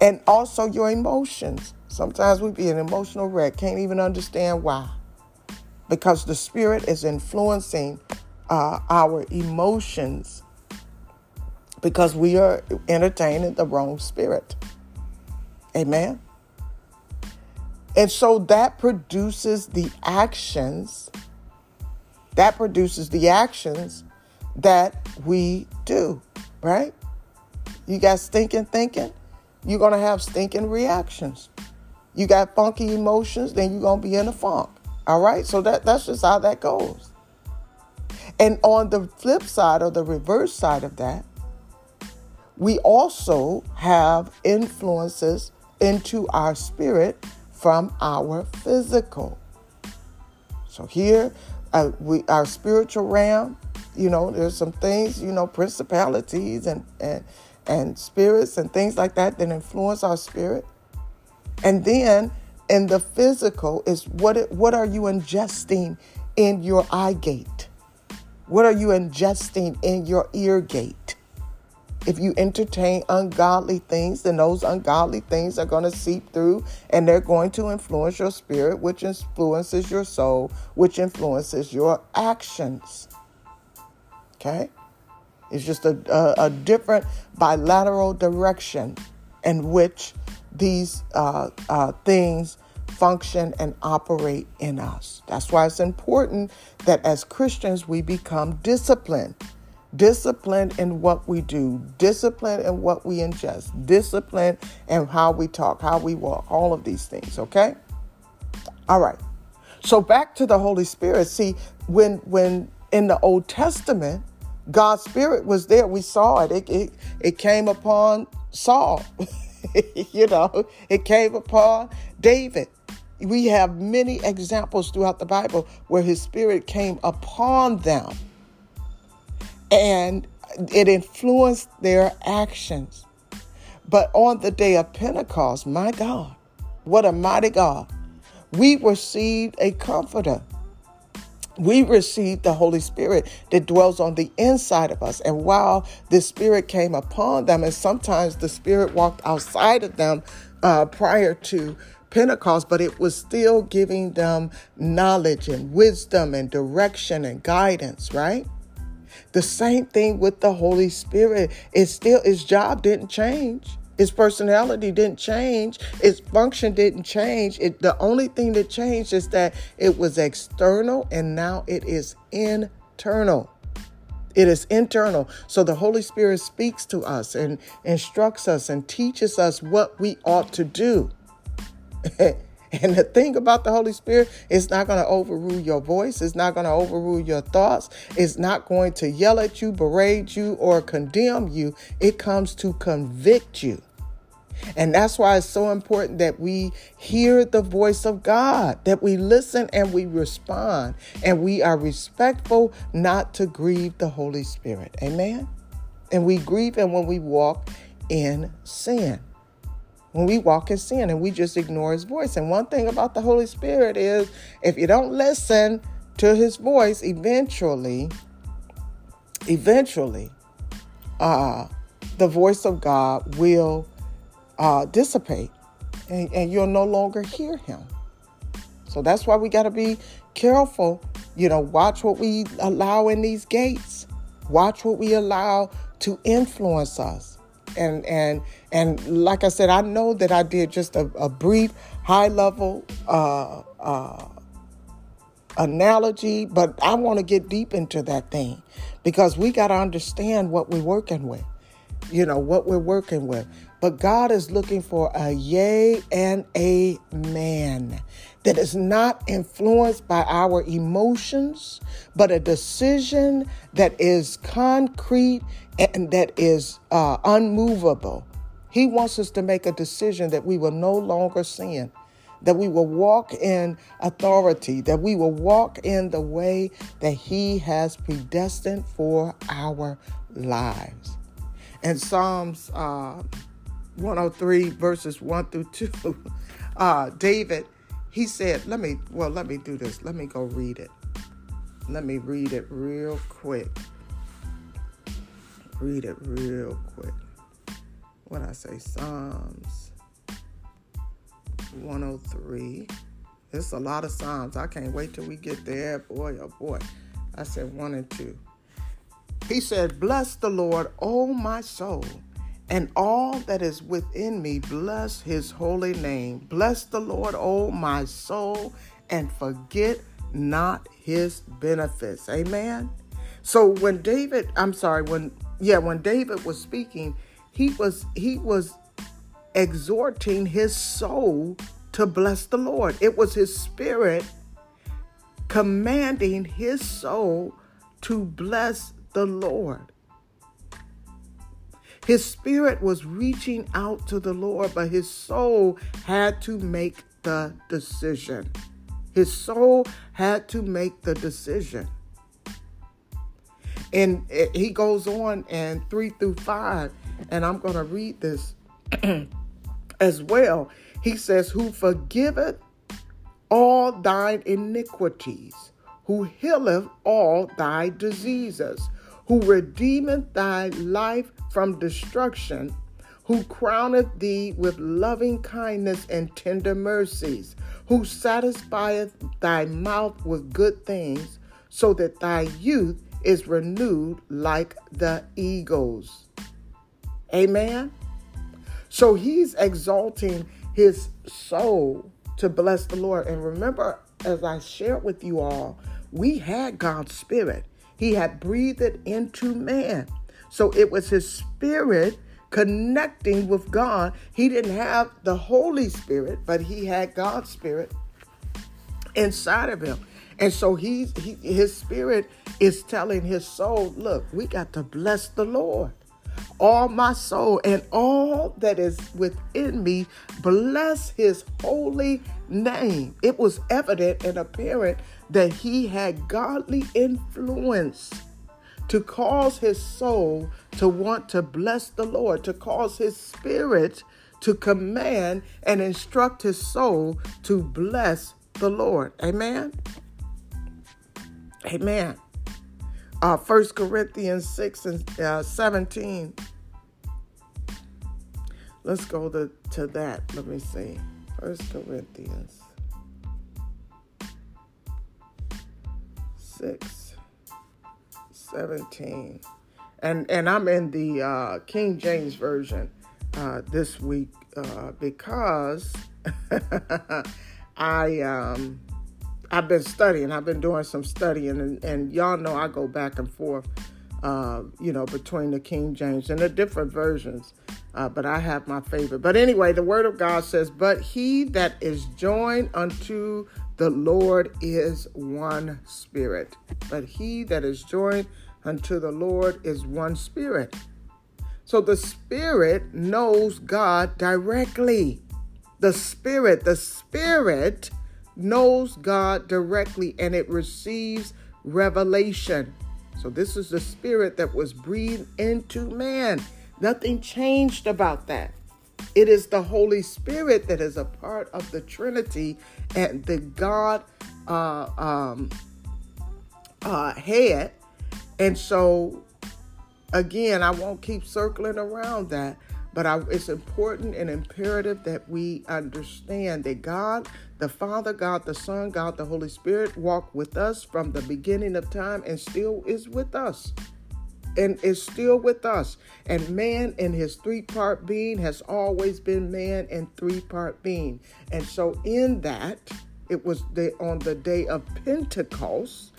and also your emotions. Sometimes we be an emotional wreck, can't even understand why. Because the Spirit is influencing uh, our emotions because we are entertaining the wrong spirit. Amen. And so that produces the actions, that produces the actions that we do, right? You got stinking thinking, you're going to have stinking reactions you got funky emotions, then you're gonna be in a funk. All right, so that that's just how that goes. And on the flip side or the reverse side of that, we also have influences into our spirit from our physical. So here, uh, we our spiritual realm. You know, there's some things, you know, principalities and and and spirits and things like that that influence our spirit. And then in the physical is what it, what are you ingesting in your eye gate? What are you ingesting in your ear gate? If you entertain ungodly things, then those ungodly things are going to seep through and they're going to influence your spirit, which influences your soul, which influences your actions. Okay? It's just a, a, a different bilateral direction in which these uh, uh, things function and operate in us. That's why it's important that as Christians we become disciplined. Disciplined in what we do, disciplined in what we ingest, disciplined in how we talk, how we walk, all of these things, okay? All right. So back to the Holy Spirit. See, when when in the Old Testament, God's Spirit was there. We saw it. It it, it came upon Saul. you know, it came upon David. We have many examples throughout the Bible where his spirit came upon them and it influenced their actions. But on the day of Pentecost, my God, what a mighty God, we received a comforter we receive the Holy Spirit that dwells on the inside of us. And while the Spirit came upon them, and sometimes the Spirit walked outside of them uh, prior to Pentecost, but it was still giving them knowledge and wisdom and direction and guidance, right? The same thing with the Holy Spirit. It still, his job didn't change. Its personality didn't change. Its function didn't change. It, the only thing that changed is that it was external and now it is internal. It is internal. So the Holy Spirit speaks to us and instructs us and teaches us what we ought to do. And the thing about the Holy Spirit, it's not going to overrule your voice. It's not going to overrule your thoughts. It's not going to yell at you, berate you, or condemn you. It comes to convict you. And that's why it's so important that we hear the voice of God, that we listen and we respond, and we are respectful not to grieve the Holy Spirit. Amen? And we grieve and when we walk in sin when we walk in sin and we just ignore his voice. And one thing about the Holy Spirit is if you don't listen to his voice, eventually, eventually, uh, the voice of God will uh, dissipate and, and you'll no longer hear him. So that's why we got to be careful. You know, watch what we allow in these gates, watch what we allow to influence us. and and and like I said, I know that I did just a, a brief, high level uh, uh, analogy, but I want to get deep into that thing because we got to understand what we're working with. You know what we're working with. But God is looking for a yay and a man that is not influenced by our emotions, but a decision that is concrete and that is uh, unmovable. He wants us to make a decision that we will no longer sin, that we will walk in authority, that we will walk in the way that He has predestined for our lives. And Psalms uh, 103, verses 1 through 2, uh, David, he said, let me, well, let me do this. Let me go read it. Let me read it real quick read it real quick. What I say, Psalms 103. It's a lot of Psalms. I can't wait till we get there. Boy, oh boy. I said one and two. He said, Bless the Lord, O my soul, and all that is within me, bless his holy name. Bless the Lord, O my soul, and forget not his benefits. Amen. So when David, I'm sorry, when yeah, when David was speaking, he was he was exhorting his soul to bless the Lord. It was his spirit commanding his soul to bless the Lord. His spirit was reaching out to the Lord, but his soul had to make the decision. His soul had to make the decision. And he goes on and three through five, and I'm going to read this as well. He says, Who forgiveth all thine iniquities, who healeth all thy diseases, who redeemeth thy life from destruction, who crowneth thee with loving kindness and tender mercies, who satisfieth thy mouth with good things, so that thy youth is renewed like the eagles. Amen. So he's exalting his soul to bless the Lord. And remember, as I shared with you all, we had God's Spirit. He had breathed it into man. So it was his spirit connecting with God. He didn't have the Holy Spirit, but he had God's Spirit inside of him. And so he's he, his spirit is telling his soul, look, we got to bless the Lord. All my soul and all that is within me, bless his holy name. It was evident and apparent that he had godly influence to cause his soul to want to bless the Lord, to cause his spirit to command and instruct his soul to bless the Lord. Amen. Amen. Uh, 1 Corinthians 6 and uh, 17. Let's go to, to that. Let me see. 1 Corinthians 6 17. And, and I'm in the uh, King James Version uh, this week uh, because I. Um, I've been studying. I've been doing some studying, and, and y'all know I go back and forth, uh, you know, between the King James and the different versions. Uh, but I have my favorite. But anyway, the Word of God says, "But he that is joined unto the Lord is one spirit. But he that is joined unto the Lord is one spirit." So the Spirit knows God directly. The Spirit, the Spirit knows God directly and it receives revelation. So, this is the spirit that was breathed into man. Nothing changed about that. It is the Holy Spirit that is a part of the Trinity and the God uh, um, uh, head. And so, again, I won't keep circling around that, but I, it's important and imperative that we understand that God the Father, God the Son, God the Holy Spirit walked with us from the beginning of time and still is with us. And is still with us. And man in his three part being has always been man in three part being. And so, in that, it was the, on the day of Pentecost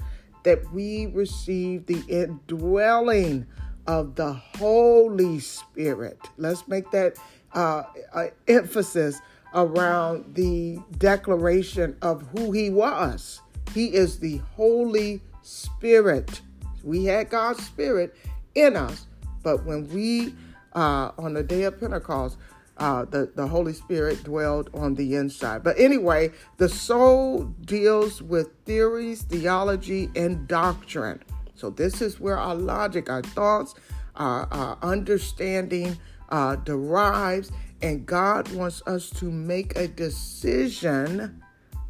that we received the indwelling of the Holy Spirit. Let's make that uh, uh, emphasis around the declaration of who He was. He is the Holy Spirit. We had God's Spirit in us, but when we, uh, on the day of Pentecost, uh, the, the Holy Spirit dwelled on the inside. But anyway, the soul deals with theories, theology, and doctrine. So this is where our logic, our thoughts, our, our understanding uh, derives, and God wants us to make a decision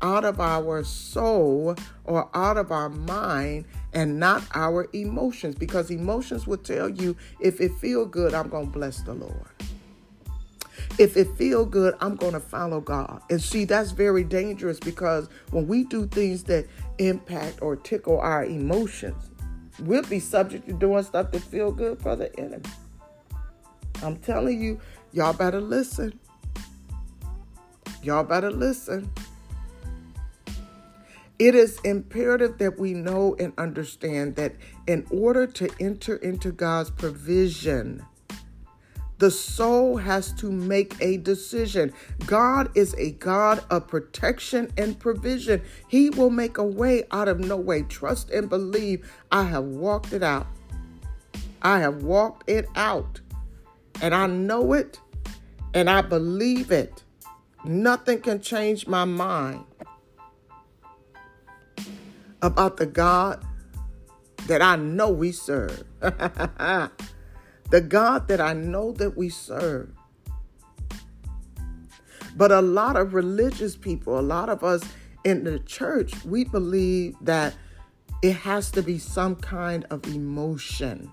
out of our soul or out of our mind and not our emotions because emotions will tell you if it feel good i'm going to bless the lord. If it feel good i'm going to follow god. And see that's very dangerous because when we do things that impact or tickle our emotions we'll be subject to doing stuff that feel good for the enemy. I'm telling you y'all better listen. Y'all better listen it is imperative that we know and understand that in order to enter into God's provision, the soul has to make a decision. God is a God of protection and provision. He will make a way out of no way. Trust and believe. I have walked it out. I have walked it out. And I know it and I believe it. Nothing can change my mind about the God that I know we serve. the God that I know that we serve. But a lot of religious people, a lot of us in the church, we believe that it has to be some kind of emotion.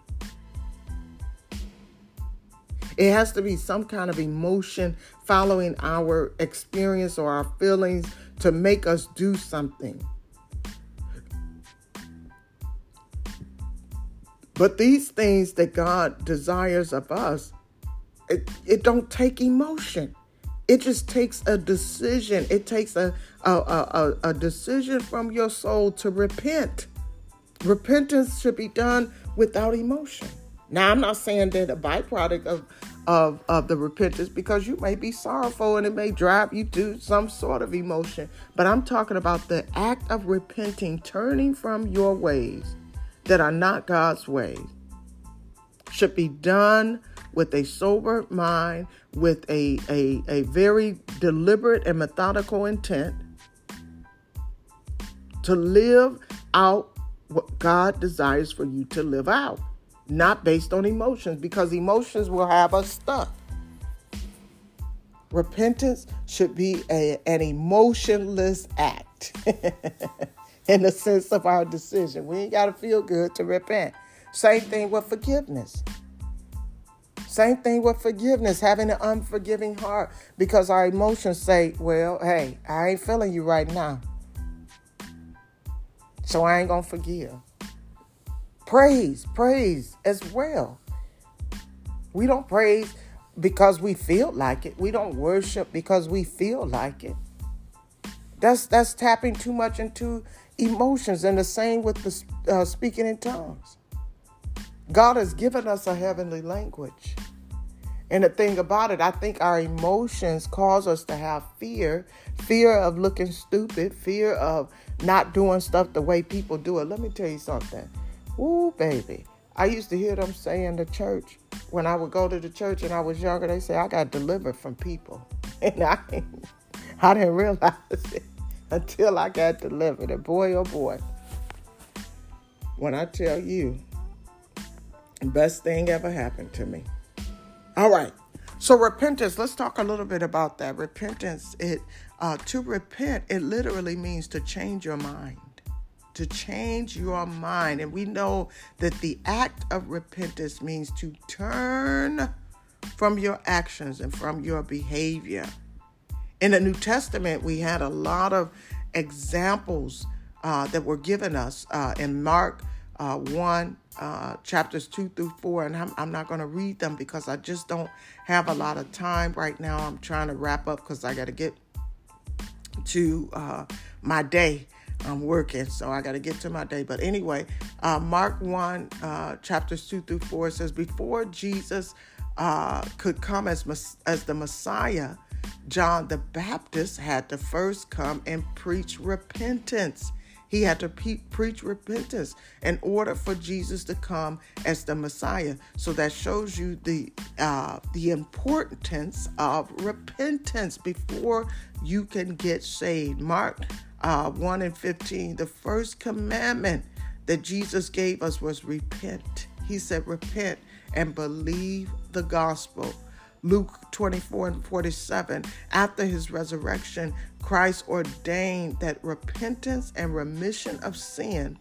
It has to be some kind of emotion following our experience or our feelings to make us do something. But these things that God desires of us, it, it don't take emotion. It just takes a decision. It takes a, a, a, a decision from your soul to repent. Repentance should be done without emotion. Now, I'm not saying that a byproduct of, of, of the repentance because you may be sorrowful and it may drive you to some sort of emotion, but I'm talking about the act of repenting, turning from your ways that are not God's way should be done with a sober mind, with a, a, a very deliberate and methodical intent to live out what God desires for you to live out, not based on emotions, because emotions will have us stuck. Repentance should be a, an emotionless act. in the sense of our decision. We ain't got to feel good to repent. Same thing with forgiveness. Same thing with forgiveness, having an unforgiving heart because our emotions say, well, hey, I ain't feeling you right now. So I ain't going to forgive. Praise, praise as well. We don't praise because we feel like it. We don't worship because we feel like it. That's that's tapping too much into emotions, and the same with the uh, speaking in tongues. God has given us a heavenly language. And the thing about it, I think our emotions cause us to have fear fear of looking stupid, fear of not doing stuff the way people do it. Let me tell you something. Ooh, baby. I used to hear them say in the church when I would go to the church and I was younger, they say, I got delivered from people. And I, I didn't realize it until I got delivered. And boy, oh boy, when I tell you, best thing ever happened to me. All right. So repentance, let's talk a little bit about that. Repentance, it uh, to repent, it literally means to change your mind. To change your mind. And we know that the act of repentance means to turn from your actions and from your behavior. In the New Testament, we had a lot of examples uh, that were given us uh, in Mark uh, 1, uh, chapters 2 through 4, and I'm, I'm not going to read them because I just don't have a lot of time right now. I'm trying to wrap up because I got to get to uh, my day. I'm working, so I got to get to my day. But anyway, uh, Mark 1, uh, chapters 2 through 4 says, Before Jesus could come as, as the Messiah, John the Baptist had to first come and preach repentance. He had to pe- preach repentance in order for Jesus to come as the Messiah. So that shows you the uh, the importance of repentance before you can get saved. Mark uh, 1 and 15, the first commandment that Jesus gave us was repent. He said, repent and believe the gospel. Luke 24 and 47. After his resurrection, Christ ordained that repentance and remission of sin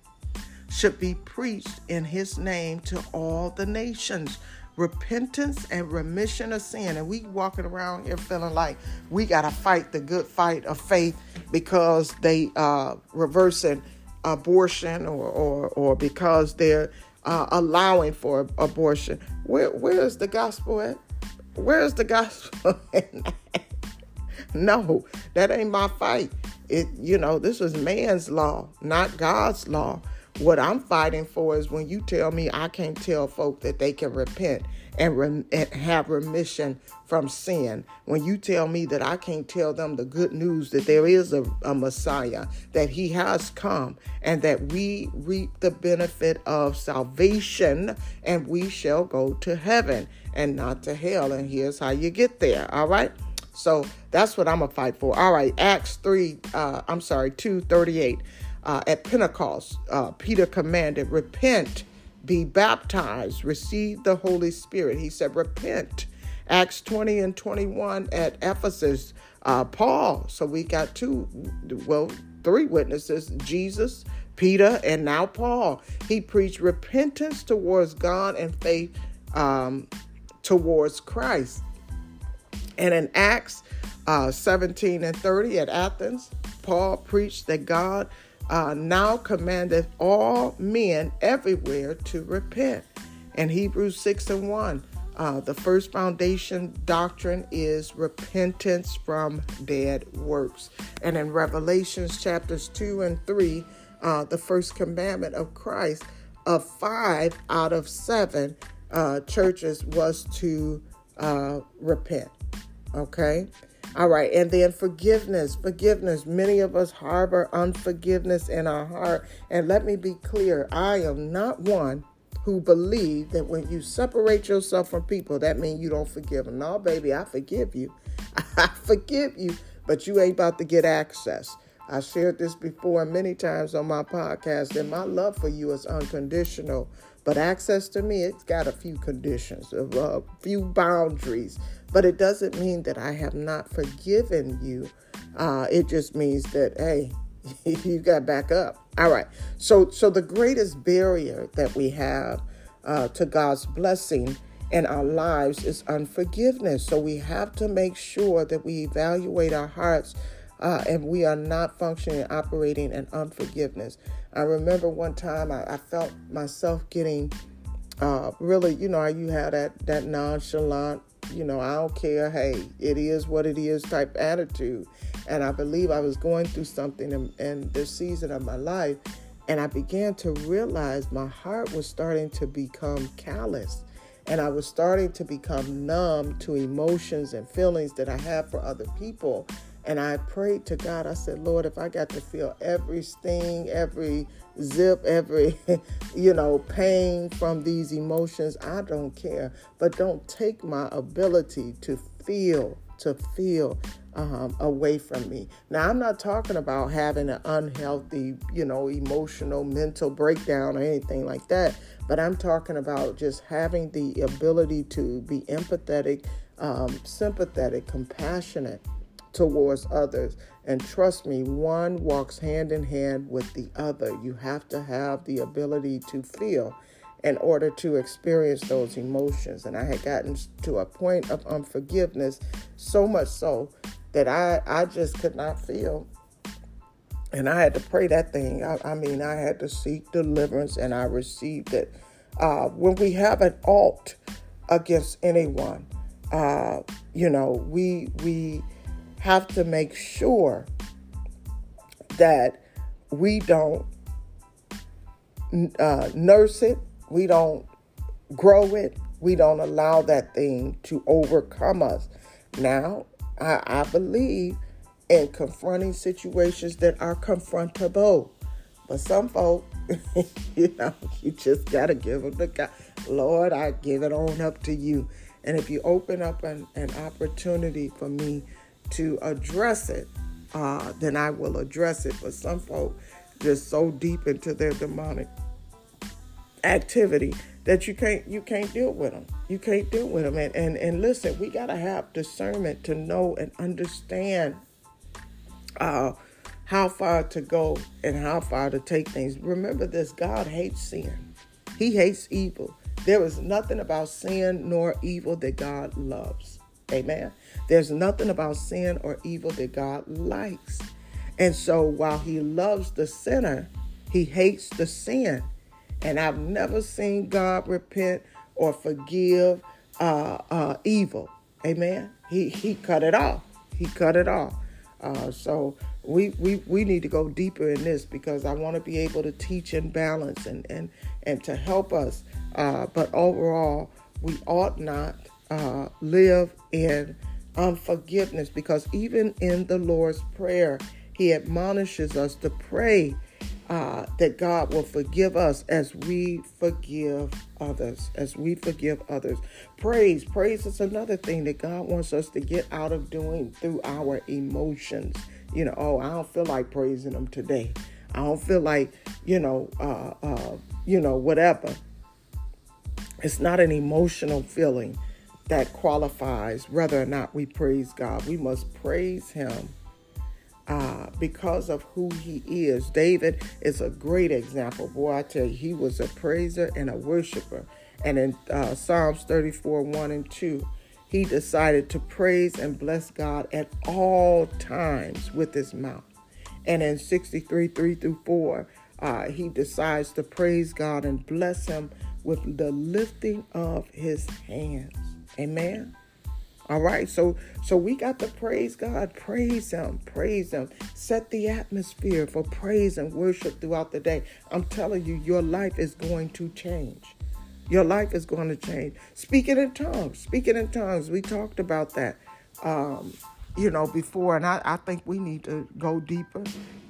should be preached in his name to all the nations. Repentance and remission of sin. And we walking around here feeling like we got to fight the good fight of faith because they uh, reversing abortion or, or, or because they're uh, allowing for abortion. Where, where is the gospel at? Where's the gospel? no, that ain't my fight. It, you know, this is man's law, not God's law. What I'm fighting for is when you tell me I can't tell folk that they can repent and, rem- and have remission from sin. When you tell me that I can't tell them the good news that there is a, a Messiah, that he has come, and that we reap the benefit of salvation and we shall go to heaven and not to hell. And here's how you get there. All right. So that's what I'm gonna fight for. All right, Acts three. Uh, I'm sorry, two thirty eight. Uh, at Pentecost, uh, Peter commanded, "Repent, be baptized, receive the Holy Spirit." He said, "Repent." Acts 20 and 21 at Ephesus, uh, Paul. So we got two, well, three witnesses Jesus, Peter, and now Paul. He preached repentance towards God and faith um, towards Christ. And in Acts uh, 17 and 30 at Athens, Paul preached that God uh, now commandeth all men everywhere to repent. And Hebrews 6 and 1, uh, the first foundation doctrine is repentance from dead works. And in Revelations chapters 2 and 3, uh, the first commandment of Christ of five out of seven uh, churches was to uh, repent. Okay? All right. And then forgiveness. Forgiveness. Many of us harbor unforgiveness in our heart. And let me be clear I am not one who believe that when you separate yourself from people, that means you don't forgive them. No, baby, I forgive you. I forgive you, but you ain't about to get access. I shared this before many times on my podcast and my love for you is unconditional. But access to me, it's got a few conditions, a few boundaries. But it doesn't mean that I have not forgiven you. Uh, it just means that, hey, you got back up. All right. So, so the greatest barrier that we have uh, to God's blessing in our lives is unforgiveness. So we have to make sure that we evaluate our hearts uh, and we are not functioning, operating in unforgiveness. I remember one time I, I felt myself getting uh, really, you know, you have that that nonchalant, you know, I don't care, hey, it is what it is type attitude. And I believe I was going through something in, in this season of my life, and I began to realize my heart was starting to become callous. And I was starting to become numb to emotions and feelings that I have for other people. And I prayed to God. I said, Lord, if I got to feel every sting, every zip, every, you know, pain from these emotions, I don't care. But don't take my ability to feel, to feel um, away from me. Now, I'm not talking about having an unhealthy, you know, emotional, mental breakdown or anything like that, but I'm talking about just having the ability to be empathetic, um, sympathetic, compassionate towards others. And trust me, one walks hand in hand with the other. You have to have the ability to feel in order to experience those emotions. And I had gotten to a point of unforgiveness, so much so that I, I just could not feel And I had to pray that thing. I, I mean, I had to seek deliverance and I received it. Uh, when we have an alt against anyone, uh, you know, we we have to make sure that we don't uh, nurse it, we don't grow it, we don't allow that thing to overcome us. Now, I, I believe in confronting situations that are confrontable. But some folk, you know, you just got to give them the God. Lord, I give it on up to you. And if you open up an, an opportunity for me to address it, uh, then I will address it. But some folk just so deep into their demonic activity that you can't you can't deal with them. You can't deal with them. And and, and listen, we gotta have discernment to know and understand uh, how far to go and how far to take things. Remember this: God hates sin. He hates evil. There is nothing about sin nor evil that God loves. Amen. There's nothing about sin or evil that God likes. And so while he loves the sinner, he hates the sin. And I've never seen God repent or forgive uh, uh, evil. Amen. He he cut it off. He cut it off. Uh, so we, we we need to go deeper in this because I want to be able to teach and balance and and and to help us. Uh, but overall, we ought not uh, live in unforgiveness because even in the Lord's prayer, He admonishes us to pray uh, that God will forgive us as we forgive others, as we forgive others. Praise, praise is another thing that God wants us to get out of doing through our emotions. You know, oh, I don't feel like praising Him today. I don't feel like, you know, uh, uh, you know, whatever. It's not an emotional feeling that qualifies whether or not we praise God. We must praise Him uh, because of who he is. David is a great example. Boy, I tell you, he was a praiser and a worshiper. And in uh, Psalms 34 1 and 2, he decided to praise and bless God at all times with his mouth. And in 63 3 through 4, uh, he decides to praise God and bless him with the lifting of his hands. Amen. All right, so so we got to praise God, praise Him, praise Him, set the atmosphere for praise and worship throughout the day. I'm telling you, your life is going to change. Your life is going to change. Speaking in tongues, speaking in tongues. We talked about that. Um, you know, before, and I, I think we need to go deeper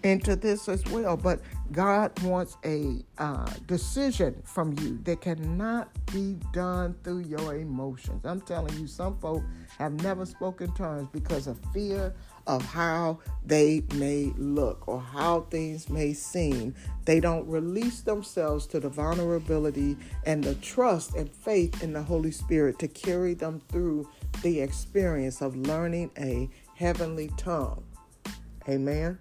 into this as well. But God wants a uh, decision from you that cannot be done through your emotions. I'm telling you, some folk have never spoken tongues because of fear of how they may look or how things may seem. They don't release themselves to the vulnerability and the trust and faith in the Holy Spirit to carry them through the experience of learning a heavenly tongue. Amen.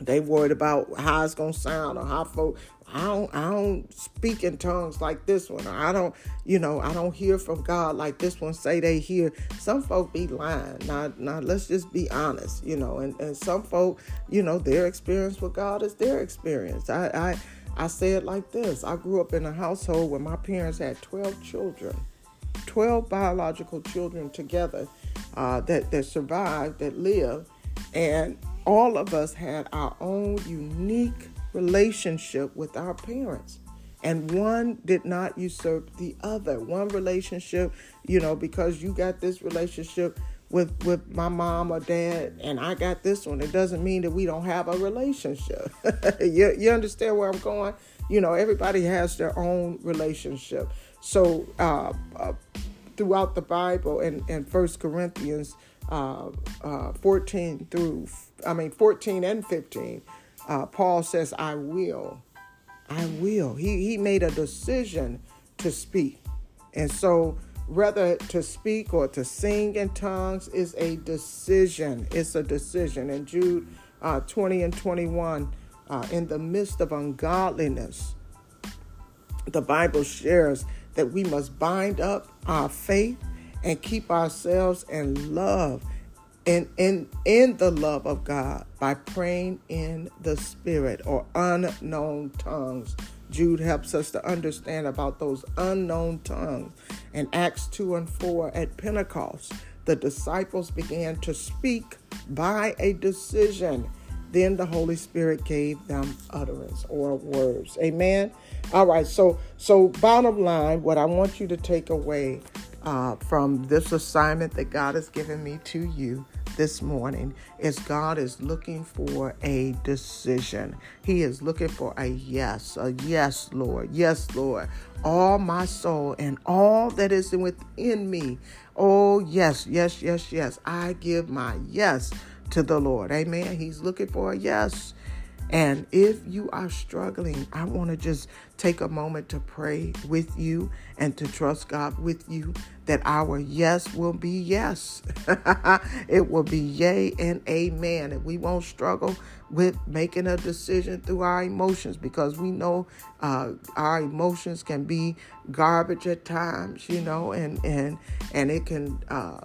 They worried about how it's gonna sound or how folk. I don't. I don't speak in tongues like this one. I don't. You know. I don't hear from God like this one. Say they hear. Some folk be lying. Now, now let's just be honest. You know. And and some folk, you know, their experience with God is their experience. I I I say it like this. I grew up in a household where my parents had twelve children, twelve biological children together uh, that that survived, that lived, and all of us had our own unique relationship with our parents. And one did not usurp the other. One relationship you know because you got this relationship with with my mom or dad and i got this one it doesn't mean that we don't have a relationship. You, you understand where i'm going? You know everybody has their own relationship. So uh, uh, throughout the bible and and first corinthians uh, uh, 14 through, I mean, 14 and 15, uh, Paul says, I will. I will. He, he made a decision to speak. And so, whether to speak or to sing in tongues is a decision. It's a decision. And Jude uh, 20 and 21, uh, in the midst of ungodliness, the Bible shares that we must bind up our faith and keep ourselves in love in in in the love of God by praying in the spirit or unknown tongues. Jude helps us to understand about those unknown tongues. In Acts 2 and 4 at Pentecost, the disciples began to speak by a decision. Then the Holy Spirit gave them utterance or words. Amen. All right. So, so bottom line, what I want you to take away uh, from this assignment that God has given me to you this morning is God is looking for a decision. He is looking for a yes, a yes, Lord. Yes, Lord. All my soul and all that is within me. Oh, yes, yes, yes, yes. I give my yes to the Lord. Amen. He's looking for a yes. And if you are struggling, I want to just take a moment to pray with you and to trust God with you that our yes will be yes. it will be yay and amen. And we won't struggle with making a decision through our emotions because we know uh, our emotions can be garbage at times, you know, and and and it can uh,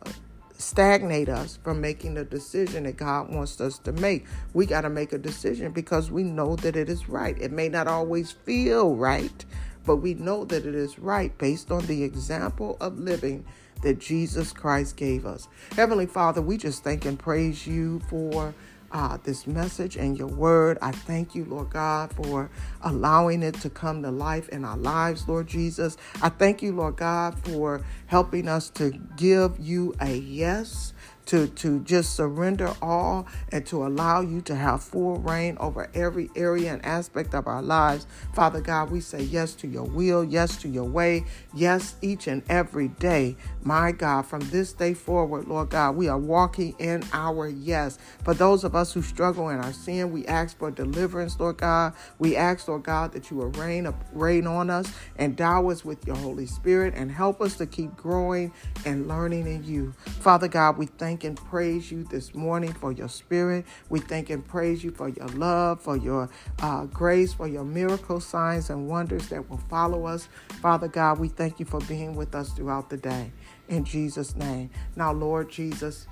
stagnate us from making the decision that God wants us to make. We got to make a decision because we know that it is right. It may not always feel right, but we know that it is right based on the example of living that Jesus Christ gave us. Heavenly Father, we just thank and praise you for uh, this message and your word. I thank you, Lord God, for allowing it to come to life in our lives, Lord Jesus. I thank you, Lord God, for helping us to give you a yes to, to just surrender all and to allow you to have full reign over every area and aspect of our lives. Father God, we say yes to your will, yes to your way, yes each and every day. My God, from this day forward, Lord God, we are walking in our yes. For those of us who struggle in our sin, we ask for deliverance, Lord God. We ask, Lord God, that you will rain, rain on us, and endow us with your Holy Spirit, and help us to keep growing and learning in you. Father God, we thank thank and praise you this morning for your spirit. We thank and praise you for your love, for your uh, grace, for your miracle signs and wonders that will follow us. Father God, we thank you for being with us throughout the day. In Jesus' name. Now, Lord Jesus,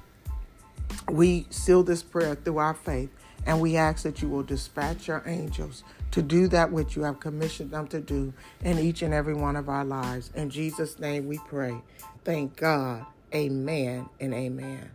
we seal this prayer through our faith. And we ask that you will dispatch your angels to do that which you have commissioned them to do in each and every one of our lives. In Jesus' name we pray. Thank God. Amen and amen.